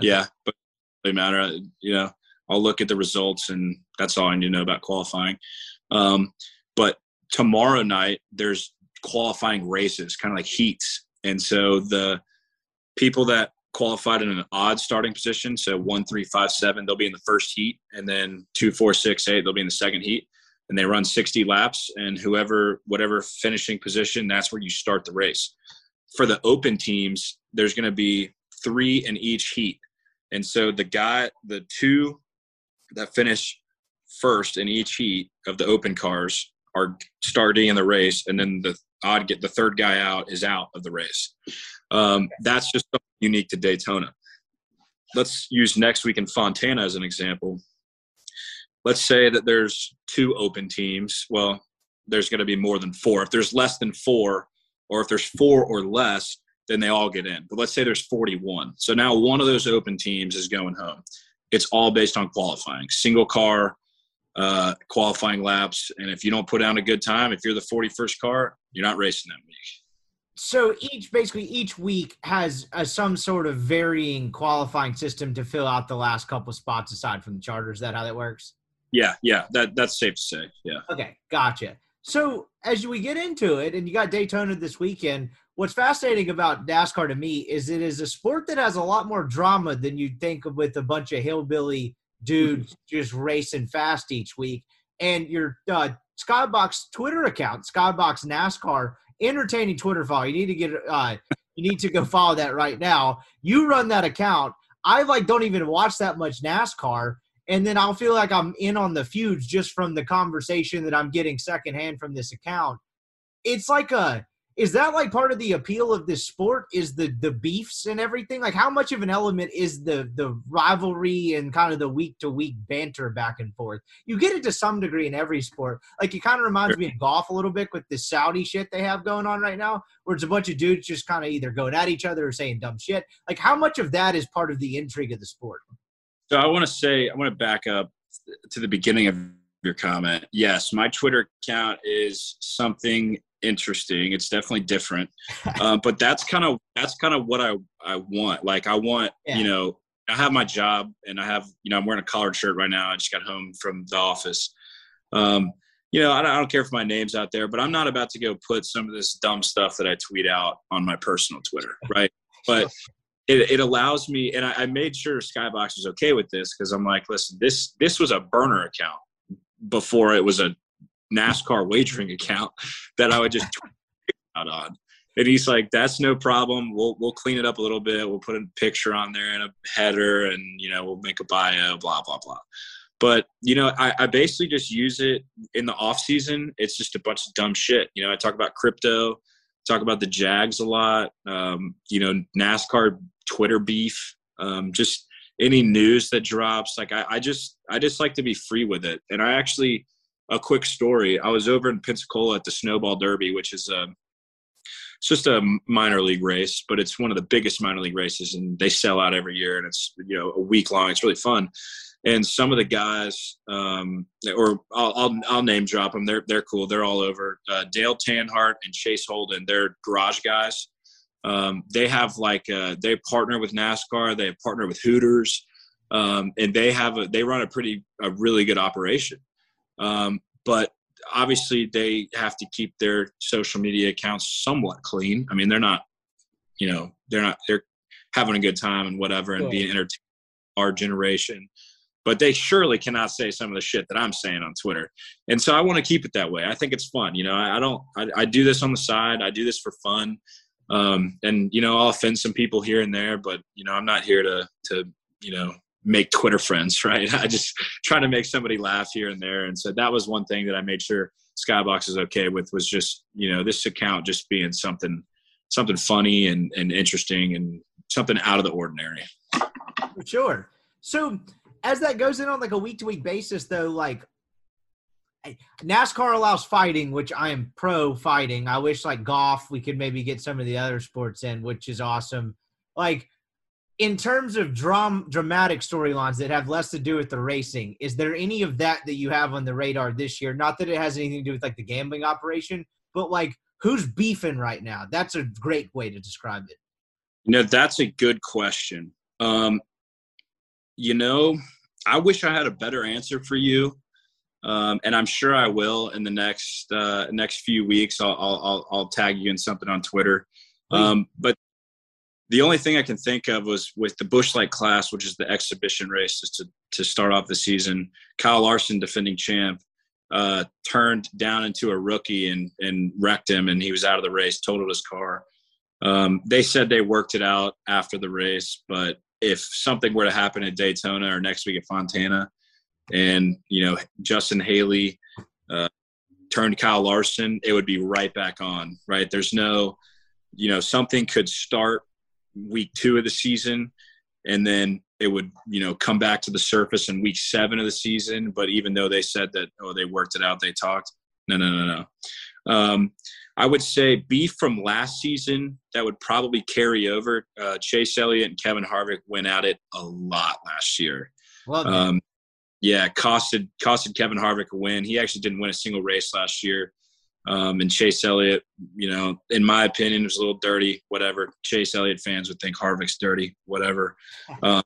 Okay. Yeah. But it doesn't matter. You know, I'll look at the results and that's all I need to know about qualifying. Um, but tomorrow night, there's qualifying races, kind of like heats. And so the people that qualified in an odd starting position, so one, three, five, seven, they'll be in the first heat, and then two, four, six, eight, they'll be in the second heat. And they run 60 laps, and whoever, whatever finishing position, that's where you start the race. For the open teams, there's going to be three in each heat. And so the guy, the two that finish first in each heat of the open cars are starting in the race, and then the odd get the third guy out is out of the race. Um, that's just unique to Daytona. Let's use next week in Fontana as an example. Let's say that there's two open teams. Well, there's going to be more than four. If there's less than four, or if there's four or less, then they all get in. But let's say there's 41. So now one of those open teams is going home. It's all based on qualifying. Single car, uh, qualifying laps. And if you don't put down a good time, if you're the 41st car, you're not racing that week. So each basically each week has a, some sort of varying qualifying system to fill out the last couple spots aside from the charters. Is that how that works? Yeah, yeah, that that's safe to say. Yeah. Okay, gotcha. So as we get into it, and you got Daytona this weekend, what's fascinating about NASCAR to me is it is a sport that has a lot more drama than you'd think of with a bunch of hillbilly dudes just racing fast each week. And your uh, Skybox Twitter account, Skybox NASCAR, entertaining Twitter follow. You need to get uh, you need to go follow that right now. You run that account. I like don't even watch that much NASCAR, and then I'll feel like I'm in on the feuds just from the conversation that I'm getting secondhand from this account. It's like a is that like part of the appeal of this sport is the the beefs and everything? Like how much of an element is the the rivalry and kind of the week to week banter back and forth? You get it to some degree in every sport. Like it kind of reminds me of golf a little bit with the saudi shit they have going on right now where it's a bunch of dudes just kind of either going at each other or saying dumb shit. Like how much of that is part of the intrigue of the sport so i want to say i want to back up to the beginning of your comment yes my twitter account is something interesting. It's definitely different, uh, but that's kind of that's kind of what I I want. Like I want yeah. you know I have my job and I have you know I'm wearing a collared shirt right now. I just got home from the office. Um, you know I don't, I don't care if my name's out there, but I'm not about to go put some of this dumb stuff that I tweet out on my personal Twitter, right? But it, it allows me, and I, I made sure Skybox was okay with this because I'm like, listen, this this was a burner account before it was a NASCAR wagering account that I would just out on. And he's like, "That's no problem. We'll we'll clean it up a little bit. We'll put a picture on there and a header, and you know, we'll make a bio, blah blah blah." But you know, I, I basically just use it in the off season. It's just a bunch of dumb shit. You know, I talk about crypto, talk about the Jags a lot. Um, you know, NASCAR Twitter beef. Um, just any news that drops. Like I, I just I just like to be free with it. And I actually a quick story. I was over in Pensacola at the Snowball Derby, which is a um, it's just a minor league race, but it's one of the biggest minor league races, and they sell out every year, and it's you know a week long. It's really fun, and some of the guys, um, or I'll, I'll, I'll name drop them. They're they're cool. They're all over. Uh, Dale Tanhart and Chase Holden. They're garage guys. Um, they have like uh, they partner with NASCAR. They partner with Hooters, um, and they have a, they run a pretty a really good operation. Um, but obviously, they have to keep their social media accounts somewhat clean. I mean, they're not, you know, they're not they're having a good time and whatever and being entertained. Our generation, but they surely cannot say some of the shit that I'm saying on Twitter. And so I want to keep it that way. I think it's fun. You know, I, I don't, I, I, do this on the side. I do this for fun. Um, and you know, I'll offend some people here and there, but you know, I'm not here to, to, you know, make Twitter friends, right? I just try to make somebody laugh here and there. And so that was one thing that I made sure Skybox is okay with was just, you know, this account just being something, something funny and, and interesting and something out of the ordinary. Sure. So as that goes in on like a week to week basis, though, like NASCAR allows fighting, which I am pro fighting. I wish like golf, we could maybe get some of the other sports in, which is awesome. Like in terms of drum dramatic storylines that have less to do with the racing, is there any of that that you have on the radar this year? Not that it has anything to do with like the gambling operation, but like who's beefing right now? That's a great way to describe it. You know, that's a good question. Um, you know, I wish I had a better answer for you, um, and I'm sure I will in the next uh, next few weeks. I'll, I'll I'll tag you in something on Twitter. Um, but the only thing I can think of was with the Busch Light Clash, which is the exhibition race to to start off the season. Kyle Larson, defending champ, uh, turned down into a rookie and and wrecked him, and he was out of the race, totaled his car. Um, they said they worked it out after the race, but if something were to happen at Daytona or next week at Fontana, and you know Justin Haley uh, turned Kyle Larson, it would be right back on. Right? There's no, you know, something could start week two of the season, and then it would you know come back to the surface in week seven of the season. But even though they said that oh they worked it out, they talked. No, no, no, no. Um, I would say beef from last season that would probably carry over. Uh, Chase Elliott and Kevin Harvick went at it a lot last year. Well, um, yeah, costed costed Kevin Harvick a win. He actually didn't win a single race last year. Um, and Chase Elliott, you know, in my opinion, was a little dirty. Whatever. Chase Elliott fans would think Harvick's dirty. Whatever. Um,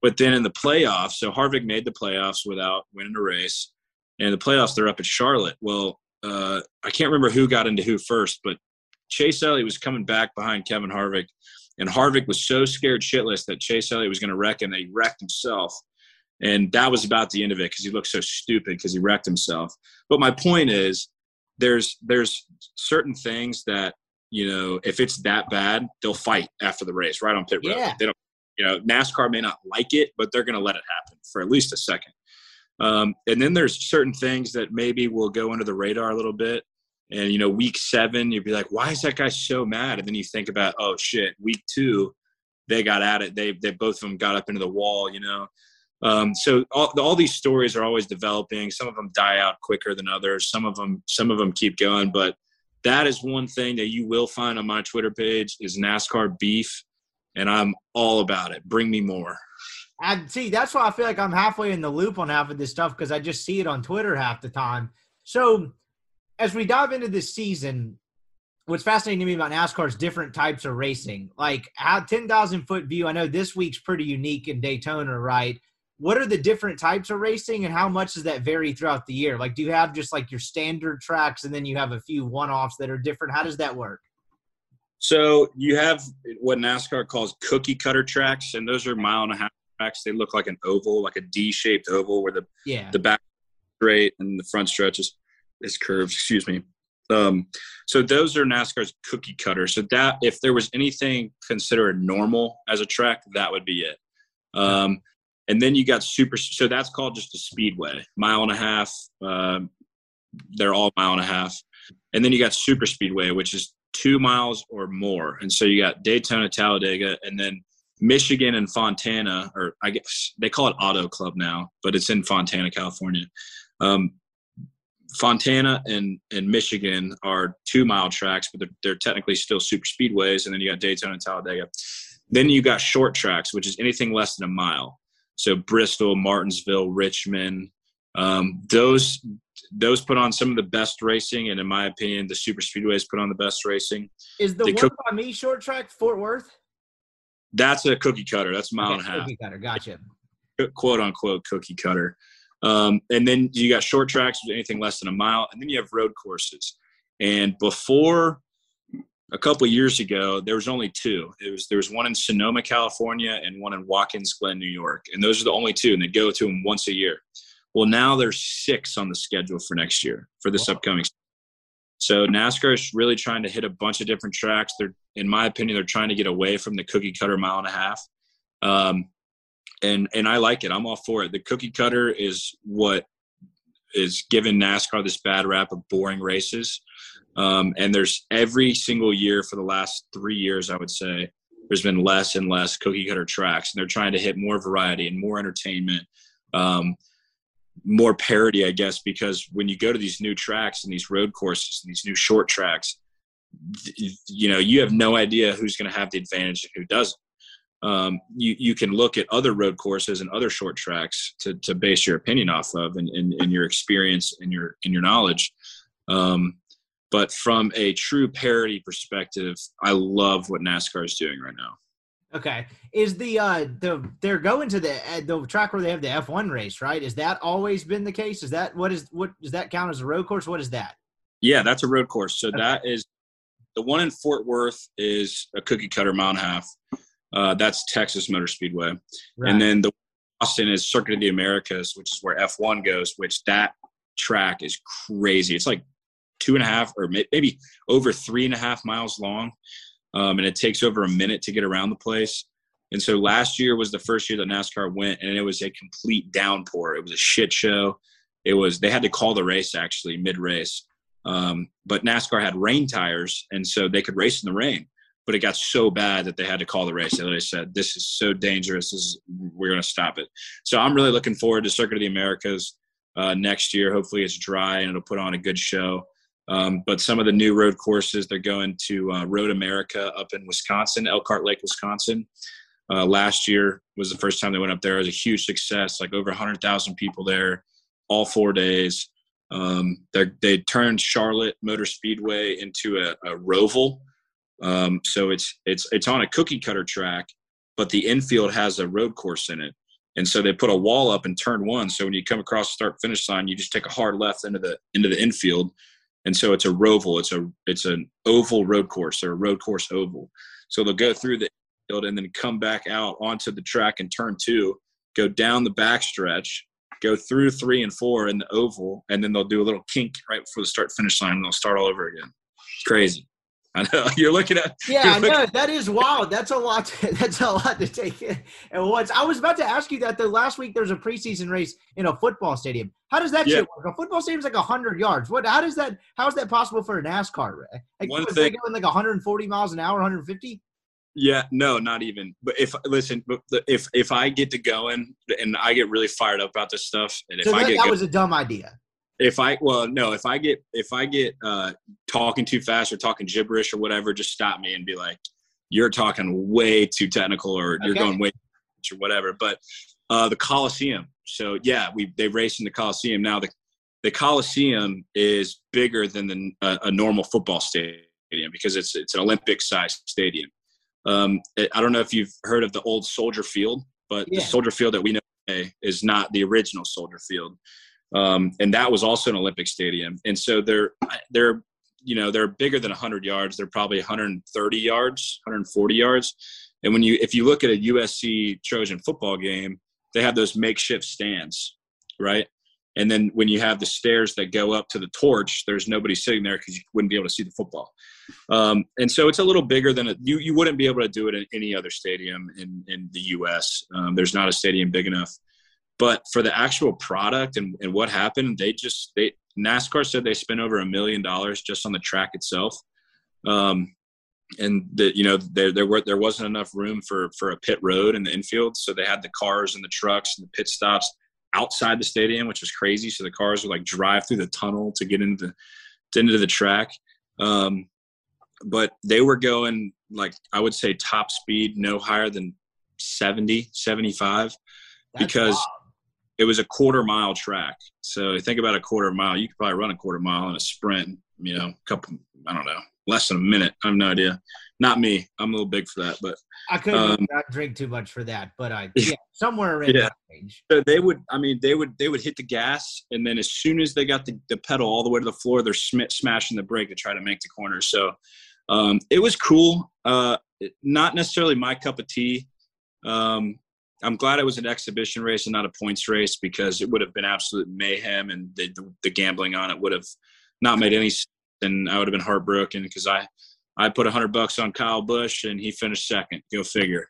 but then in the playoffs, so Harvick made the playoffs without winning a race. And the playoffs, they're up at Charlotte. Well, uh, I can't remember who got into who first, but Chase Elliott was coming back behind Kevin Harvick, and Harvick was so scared shitless that Chase Elliott was going to wreck him that he wrecked himself. And that was about the end of it because he looked so stupid because he wrecked himself. But my point is, there's there's certain things that you know if it's that bad, they'll fight after the race right on pit road. Yeah. They don't, you know, NASCAR may not like it, but they're going to let it happen for at least a second. Um, and then there's certain things that maybe will go under the radar a little bit. And you know, week seven, you'd be like, "Why is that guy so mad?" And then you think about, "Oh shit, week two, they got at it. They they both of them got up into the wall." You know, um, so all, all these stories are always developing. Some of them die out quicker than others. Some of them some of them keep going. But that is one thing that you will find on my Twitter page is NASCAR beef, and I'm all about it. Bring me more. And see, that's why I feel like I'm halfway in the loop on half of this stuff because I just see it on Twitter half the time. So, as we dive into this season, what's fascinating to me about NASCAR is different types of racing. Like how 10,000 foot view, I know this week's pretty unique in Daytona, right? What are the different types of racing and how much does that vary throughout the year? Like, do you have just like your standard tracks and then you have a few one offs that are different? How does that work? So, you have what NASCAR calls cookie cutter tracks, and those are mile and a half tracks. They look like an oval, like a D-shaped oval, where the yeah the back straight and the front stretch is, is curved. Excuse me. Um, so those are NASCAR's cookie cutter. So that if there was anything considered normal as a track, that would be it. Um, and then you got super. So that's called just a speedway, mile and a half. Uh, they're all mile and a half. And then you got super speedway, which is two miles or more. And so you got Daytona, Talladega, and then Michigan and Fontana, or I guess they call it Auto Club now, but it's in Fontana, California. Um, Fontana and, and Michigan are two mile tracks, but they're, they're technically still super speedways. And then you got Daytona and Talladega. Then you got short tracks, which is anything less than a mile. So Bristol, Martinsville, Richmond, um, those those put on some of the best racing, and in my opinion, the super speedways put on the best racing. Is the, the one co- by me short track Fort Worth? That's a cookie cutter. That's a mile okay, and a half. Cookie cutter, gotcha. Quote unquote cookie cutter. Um, and then you got short tracks, anything less than a mile, and then you have road courses. And before a couple years ago, there was only two. It was there was one in Sonoma, California, and one in Watkins Glen, New York, and those are the only two, and they go to them once a year. Well, now there's six on the schedule for next year for this wow. upcoming. So NASCAR is really trying to hit a bunch of different tracks. They're, in my opinion, they're trying to get away from the cookie cutter mile and a half. Um, and and I like it. I'm all for it. The cookie cutter is what is given NASCAR this bad rap of boring races. Um, and there's every single year for the last three years, I would say, there's been less and less cookie cutter tracks, and they're trying to hit more variety and more entertainment, um, more parity, I guess, because when you go to these new tracks and these road courses and these new short tracks, you know, you have no idea who's going to have the advantage and who doesn't um, you, you can look at other road courses and other short tracks to, to base your opinion off of and, and, and your experience and your, and your knowledge. Um, but from a true parity perspective, I love what NASCAR is doing right now. Okay, is the uh the they're going to the uh, the track where they have the F one race, right? Is that always been the case? Is that what is what does that count as a road course? What is that? Yeah, that's a road course. So okay. that is the one in Fort Worth is a cookie cutter mile and a half. Uh, that's Texas Motor Speedway. Right. And then the Austin is Circuit of the Americas, which is where F1 goes, which that track is crazy. It's like two and a half or maybe over three and a half miles long. Um, and it takes over a minute to get around the place. And so last year was the first year that NASCAR went, and it was a complete downpour. It was a shit show. It was they had to call the race actually mid race, um, but NASCAR had rain tires, and so they could race in the rain but it got so bad that they had to call the race. They said, "This is so dangerous. This is, we're going to stop it." So I'm really looking forward to Circuit of the Americas uh, next year. Hopefully, it's dry and it'll put on a good show. Um, but some of the new road courses, they're going to uh, Road America up in Wisconsin, Elkhart Lake, Wisconsin. Uh, last year was the first time they went up there. It was a huge success, like over 100,000 people there, all four days. Um, they turned Charlotte Motor Speedway into a, a roval um, so it's it's it's on a cookie cutter track, but the infield has a road course in it. And so they put a wall up in turn one. So when you come across the start finish line, you just take a hard left into the into the infield. And so it's a roval. It's a it's an oval road course or a road course oval. So they'll go through the field and then come back out onto the track in turn two, go down the back stretch, go through three and four in the oval, and then they'll do a little kink right before the start finish line and they'll start all over again. It's crazy. I know you're looking at. Yeah, I know that is wild. That's a lot. To, that's a lot to take in at once. I was about to ask you that. The last week there's a preseason race in a football stadium. How does that yeah. shit work? A football stadium's like hundred yards. What? How does that? How is that possible for a NASCAR? Like, One was thing, going like 140 miles an hour, 150? Yeah, no, not even. But if listen, if if I get to going and I get really fired up about this stuff, and if so I get that was a dumb idea if I well no if I get if I get uh, talking too fast or talking gibberish or whatever, just stop me and be like, "You're talking way too technical or okay. you're going way or whatever." But uh, the Coliseum, so yeah, we they race in the Coliseum now. The the Coliseum is bigger than the, uh, a normal football stadium because it's it's an Olympic sized stadium. Um, I don't know if you've heard of the old Soldier Field, but yeah. the Soldier Field that we know today is not the original Soldier Field um, and that was also an Olympic stadium. And so they're they're you know they're bigger than 100 yards. They're probably 130 yards, 140 yards. And when you if you look at a USC Trojan football game, they have those makeshift stands, right? And then when you have the stairs that go up to the torch, there's nobody sitting there because you wouldn't be able to see the football. Um, and so it's a little bigger than a, you. You wouldn't be able to do it in any other stadium in in the U.S. Um, there's not a stadium big enough. But for the actual product and, and what happened, they just they NASCAR said they spent over a million dollars just on the track itself. Um, and that you know there there were there wasn't enough room for for a pit road in the infield, so they had the cars and the trucks and the pit stops outside the stadium, which was crazy. So the cars would like drive through the tunnel to get into the, into the track. Um, but they were going like I would say top speed, no higher than 70, 75 That's because wild. It was a quarter mile track. So think about a quarter mile. You could probably run a quarter mile in a sprint, you know, a couple, I don't know, less than a minute. I have no idea. Not me. I'm a little big for that, but I couldn't um, not drink too much for that, but I yeah, somewhere in Yeah. that range. so they would, I mean, they would, they would hit the gas and then as soon as they got the, the pedal all the way to the floor, they're sm- smashing the brake to try to make the corner. So um, it was cool. Uh, not necessarily my cup of tea. Um, I'm glad it was an exhibition race and not a points race because it would have been absolute mayhem and the, the, the gambling on it would have not made any sense and I would have been heartbroken because I, I put a hundred bucks on Kyle Busch and he finished second. Go figure.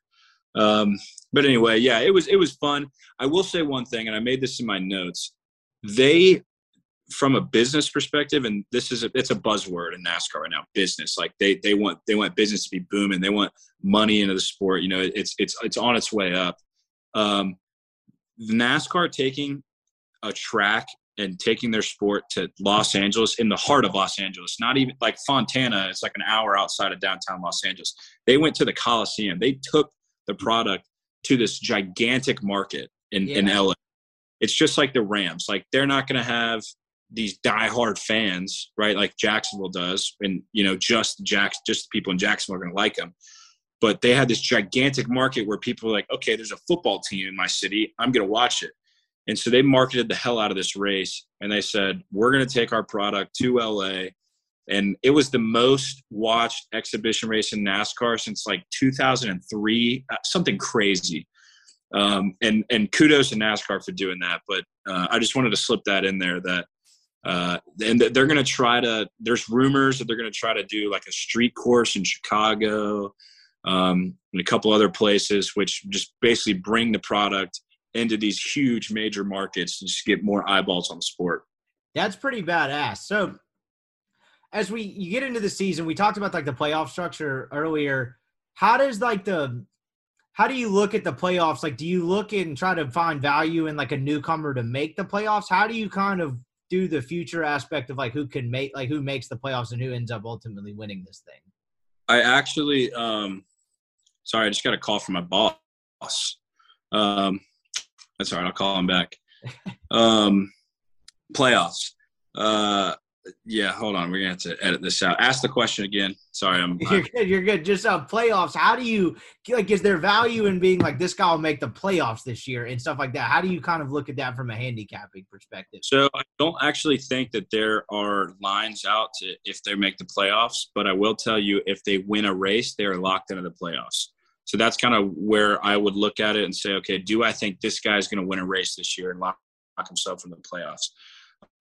Um, but anyway, yeah, it was it was fun. I will say one thing, and I made this in my notes. They, from a business perspective, and this is a, it's a buzzword in NASCAR right now. Business, like they they want they want business to be booming. They want money into the sport. You know, it's it's it's on its way up. Um, NASCAR taking a track and taking their sport to Los Angeles in the heart of Los Angeles, not even like Fontana, it's like an hour outside of downtown Los Angeles. They went to the Coliseum. They took the product to this gigantic market in, in Yeah. LA. It's just like the Rams. Like they're not going to have these diehard fans, right? Like Jacksonville does, and you know, just Jacks, just the people in Jacksonville are going to like them. But they had this gigantic market where people were like, okay, there's a football team in my city. I'm going to watch it. And so they marketed the hell out of this race and they said, we're going to take our product to LA. And it was the most watched exhibition race in NASCAR since like 2003, uh, something crazy. Um, and, and kudos to NASCAR for doing that. But uh, I just wanted to slip that in there that, uh, and they're going to try to, there's rumors that they're going to try to do like a street course in Chicago um, and a couple other places, which just basically bring the product into these huge major markets and just get more eyeballs on the sport. That's pretty badass. So as we you get into the season, we talked about like the playoff structure earlier. How does like the how do you look at the playoffs? Like, do you look and try to find value in like a newcomer to make the playoffs? How do you kind of do the future aspect of like who can make like who makes the playoffs and who ends up ultimately winning this thing? I actually, um, sorry, I just got a call from my boss. Um, that's all right. I'll call him back. Um, playoffs. Uh, yeah, hold on. We're gonna have to edit this out. Ask the question again. Sorry, I'm. You're good. You're good. Just uh, playoffs. How do you like? Is there value in being like this guy will make the playoffs this year and stuff like that? How do you kind of look at that from a handicapping perspective? So I don't actually think that there are lines out to if they make the playoffs, but I will tell you if they win a race, they are locked into the playoffs. So that's kind of where I would look at it and say, okay, do I think this guy's going to win a race this year and lock, lock himself in the playoffs?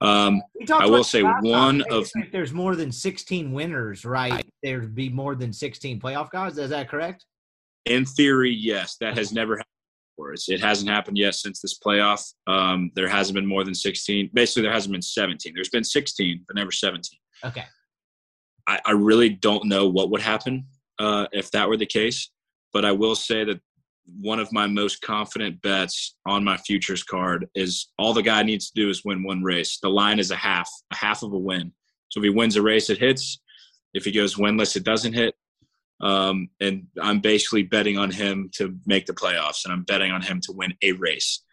Um, I will say one of- there's more than 16 winners, right? There'd be more than 16 playoff guys. Is that correct? in theory, yes, that has never happened before. It's, it hasn't happened yet since this playoff. Um, there hasn't been more than 16. Basically, there hasn't been 17. There's been 16, but never 17. Okay. I, I really don't know what would happen uh, if that were the case. But I will say that one of my most confident bets on my futures card is all the guy needs to do is win one race. The line is a half, a half of a win. So if he wins a race, it hits. If he goes winless, it doesn't hit. Um, and I'm basically betting on him to make the playoffs, and I'm betting on him to win a race.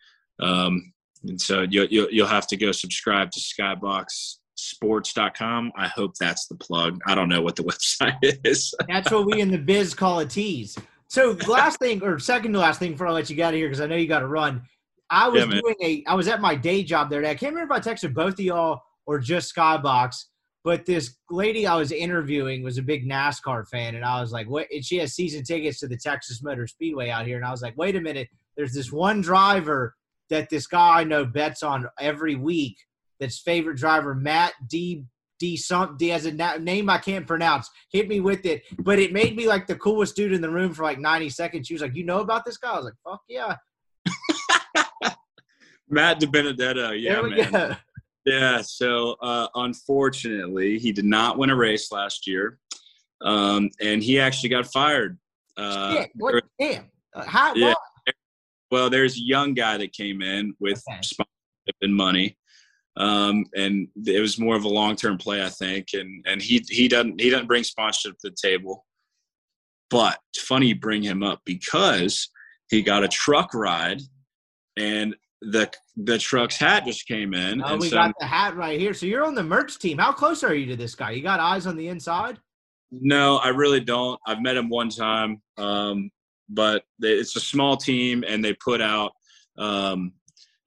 Um, and so you'll, you'll, you'll have to go subscribe to skyboxsports.com. I hope that's the plug. I don't know what the website is. That's what we in the biz call a tease. So last thing or second to last thing before I let you get out of here because I know you got to run. I was Yeah, doing a I was at my day job there. I can't remember if I texted both of y'all or just Skybox, but this lady I was interviewing was a big NASCAR fan, and I was like, "What?" And she has season tickets to the Texas Motor Speedway out here, and I was like, "Wait a minute, there's this one driver that this guy I know bets on every week. That's favorite driver Matt D D some D has a na- name I can't pronounce. Hit me with it, but it made me like the coolest dude in the room for like 90 seconds. She was like, "You know about this guy?" I was like, "Fuck yeah!" Matt DiBenedetto. Yeah, man. go. Yeah, so uh, unfortunately, he did not win a race last year. um, and he actually got fired. Uh, Shit, what, damn. Uh, how, Yeah. well, there's a young guy that came in with Okay. sponsorship and money, um, and it was more of a long term play, I think. And and he he doesn't he doesn't bring sponsorship to the table, but it's funny you bring him up because he got a truck ride, and the the truck's hat just came in, Oh, and we so got the hat right here. So you're on the merch team. How close are you to this guy? You got eyes on the inside? No, I really don't. I've met him one time, um, but it's a small team, and they put out, um,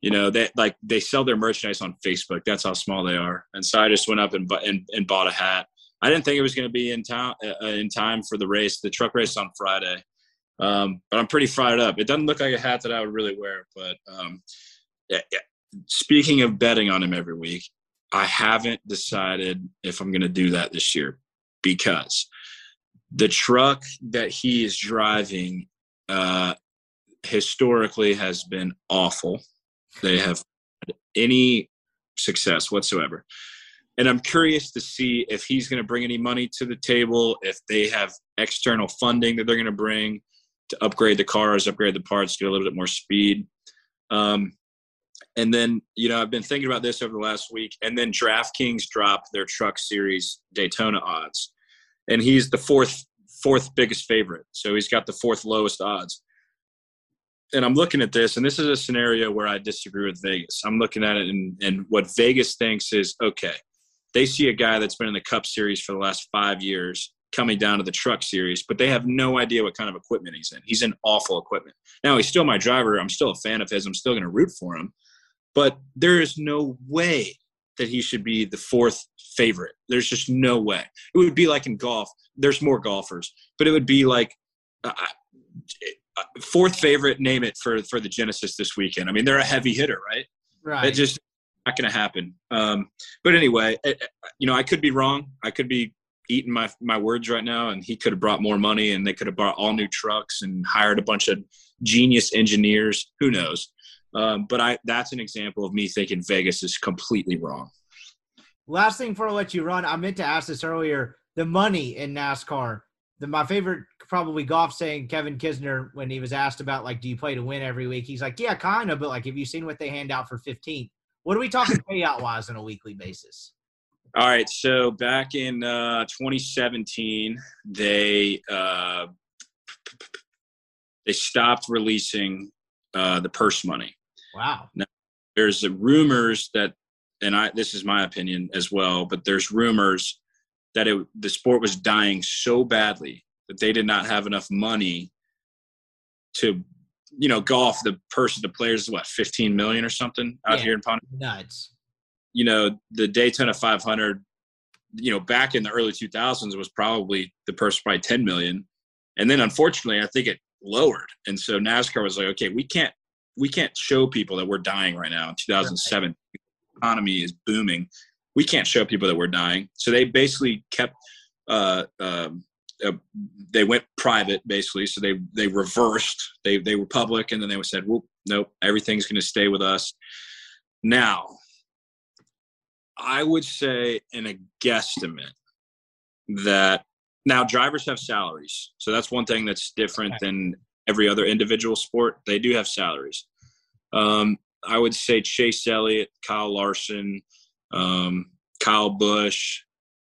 you know, they like they sell their merchandise on Facebook. That's how small they are. And so I just went up and and, and bought a hat. I didn't think it was going to be in town uh, in time for the race. The truck race on Friday, um, but I'm pretty fired up. It doesn't look like a hat that I would really wear, but um, yeah, yeah. speaking of betting on him every week, I haven't decided if I'm going to do that this year because the truck that he is driving uh, historically has been awful. They have any success whatsoever. And I'm curious to see if he's going to bring any money to the table, if they have external funding that they're going to bring to upgrade the cars, upgrade the parts, get a little bit more speed. Um, and then, you know, I've been thinking about this over the last week. And then DraftKings dropped their Truck Series Daytona odds, and he's the fourth fourth biggest favorite. So he's got the fourth lowest odds. And I'm looking at this, and this is a scenario where I disagree with Vegas. I'm looking at it, and, and what Vegas thinks is okay. They see a guy that's been in the Cup Series for the last five years coming down to the Truck Series, but they have no idea what kind of equipment he's in. He's in awful equipment. Now he's still my driver. I'm still a fan of his. I'm still going to root for him but there is no way that he should be the fourth favorite. There's just no way. It would be like in golf. There's more golfers, but it would be like uh, fourth favorite. Name it for for the Genesis this weekend. I mean, they're a heavy hitter, right? Right. It just not going to happen. Um, but anyway, it, you know, I could be wrong. I could be eating my my words right now, and he could have brought more money, and they could have bought all new trucks and hired a bunch of genius engineers. Who knows? Um, but I that's an example of me thinking Vegas is completely wrong. Last thing before I let you run, I meant to ask this earlier. The money in NASCAR. The, my favorite, probably golf saying Kevin Kisner when he was asked about like, do you play to win every week? He's like, yeah, kind of, but like, have you seen what they hand out for 15? What are we talking payout wise on a weekly basis? All right, so back in uh, 2017, they uh, they stopped releasing uh, the purse money. Wow. There's rumors that, and I this is my opinion as well, but there's rumors that it, the sport was dying so badly that they did not have enough money to, you know, golf. The purse of the players what 15 million or something out Yeah. here in Ponte Nuts. you know, the Daytona 500, you know, back in the early 2000s was probably the purse probably 10 million. And then unfortunately, I think it lowered. And so NASCAR was like, okay, we can't, we can't show people that we're dying right now in 2007. The economy is booming. We can't show people that we're dying. So they basically kept, uh, um, uh, they went private basically. So they, they reversed, they, they were public and then they said, well, nope, everything's going to stay with us. Now, I would say in a guesstimate that now drivers have salaries. So that's one thing that's different than every other individual sport. They do have salaries. Um, I would say Chase Elliott, Kyle Larson, um, Kyle Busch.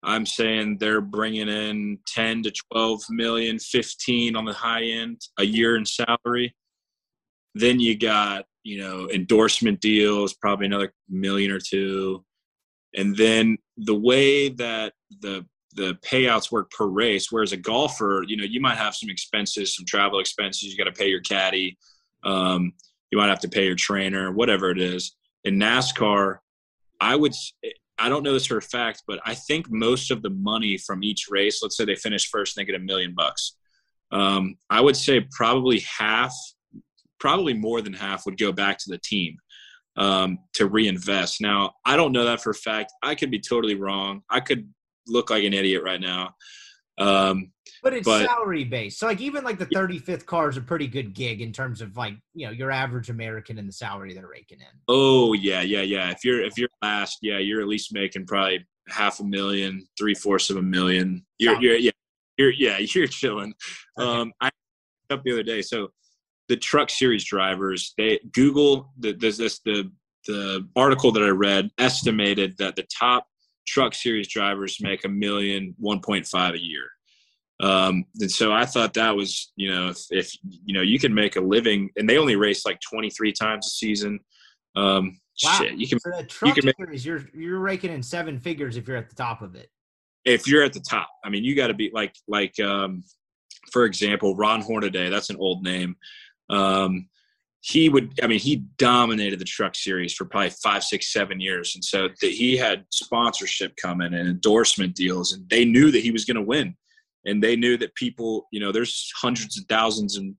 I'm saying they're bringing in 10 to 12 million, 15 on the high end a year in salary. Then you got, you know, endorsement deals, probably another million or two and then the way that the the payouts work per race whereas a golfer you know you might have some expenses some travel expenses you got to pay your caddy um, you might have to pay your trainer whatever it is in nascar i would I don't know this for a fact but i think most of the money from each race let's say they finish first and they get a million bucks um, i would say probably half probably more than half would go back to the team um, to reinvest. Now, I don't know that for a fact. I could be totally wrong. I could look like an idiot right now. Um, But it's But- salary based. So like even like the 35th car is a pretty good gig in terms of like, you know, your average American and the salary they're raking in. oh yeah, yeah, yeah. If you're if you're last, yeah, you're at least making probably half a million, three fourths of a million. You're, you're yeah, You're yeah, you're chilling. Um, I up the other day. So the truck series drivers, they Google the there's this the the article that I read estimated that the top truck series drivers make a million, 1.5 a year. Um, and so I thought that was, you know, if, if, you know, you can make a living and they only race like 23 times a season. Um, Wow. shit, you can, So that truck can make- series, you're you're raking in seven figures if you're at the top of it. if you're at the top, I mean, you got to be like, like, um, for example, Ron Hornaday, that's an old name. Um, he would, I mean, he dominated the truck series for probably five, six, seven years. And so that he had sponsorship coming and endorsement deals, and they knew that he was going to win. And they knew that people, you know, there's hundreds of thousands and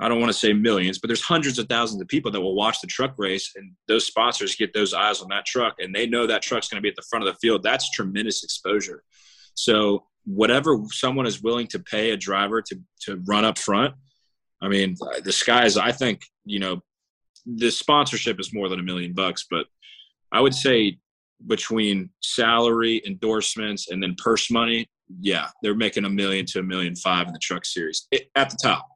I don't want to say millions, but there's hundreds of thousands of people that will watch the truck race, and those sponsors get those eyes on that truck, and they know that truck's going to be at the front of the field. That's tremendous exposure. So whatever someone is willing to pay a driver to to run up front, I mean, the sky is. I think you know, the sponsorship is more than a million bucks, but I would say between salary, endorsements, and then purse money, yeah, they're making a million to a million five in the truck series It- at the top.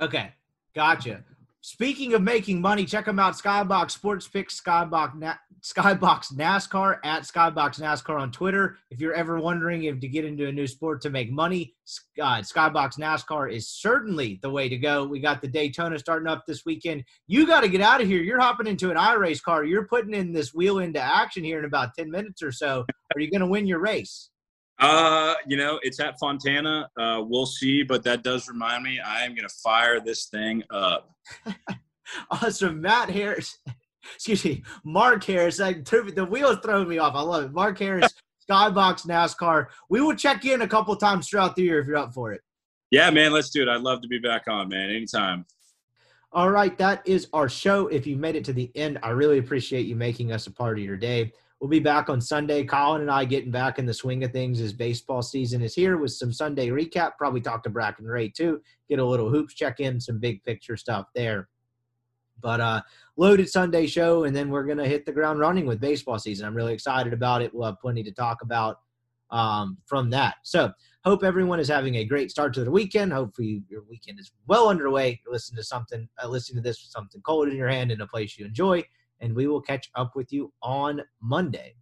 Okay, gotcha. Speaking of making money, check them out. Skybox Sports Picks, Skybox Na- Skybox NASCAR at Skybox NASCAR on Twitter. If you're ever wondering if to get into a new sport to make money, uh, Skybox NASCAR is certainly the way to go. We got the Daytona starting up this weekend. You got to get out of here. You're hopping into an iRace car. You're putting in this wheel into action here in about 10 minutes or so. Are you going to win your race? Uh, you know, it's at Fontana. Uh, we'll see, but that does remind me I am going to fire this thing up. Awesome. Matt Harris, excuse me, Mark Harris. I, the wheels throwing me off. I love it. Mark Harris, Skybox NASCAR. We will check in a couple times throughout the year if you're up for it. Yeah, man, let's do it. I'd love to be back on, man, anytime. All right, that is our show. If you made it to the end, I really appreciate you making us a part of your day. We'll be back on Sunday. Colin and I getting back in the swing of things as baseball season is here with some Sunday recap. Probably talk to Bracken Ray too. Get a little hoops check in, some big picture stuff there. But uh loaded Sunday show, and then we're gonna hit the ground running with baseball season. I'm really excited about it. We'll have plenty to talk about um, from that. So hope everyone is having a great start to the weekend. Hopefully your weekend is well underway. You're to something, uh, listening to this with something cold in your hand in a place you enjoy. And we will catch up with you on Monday.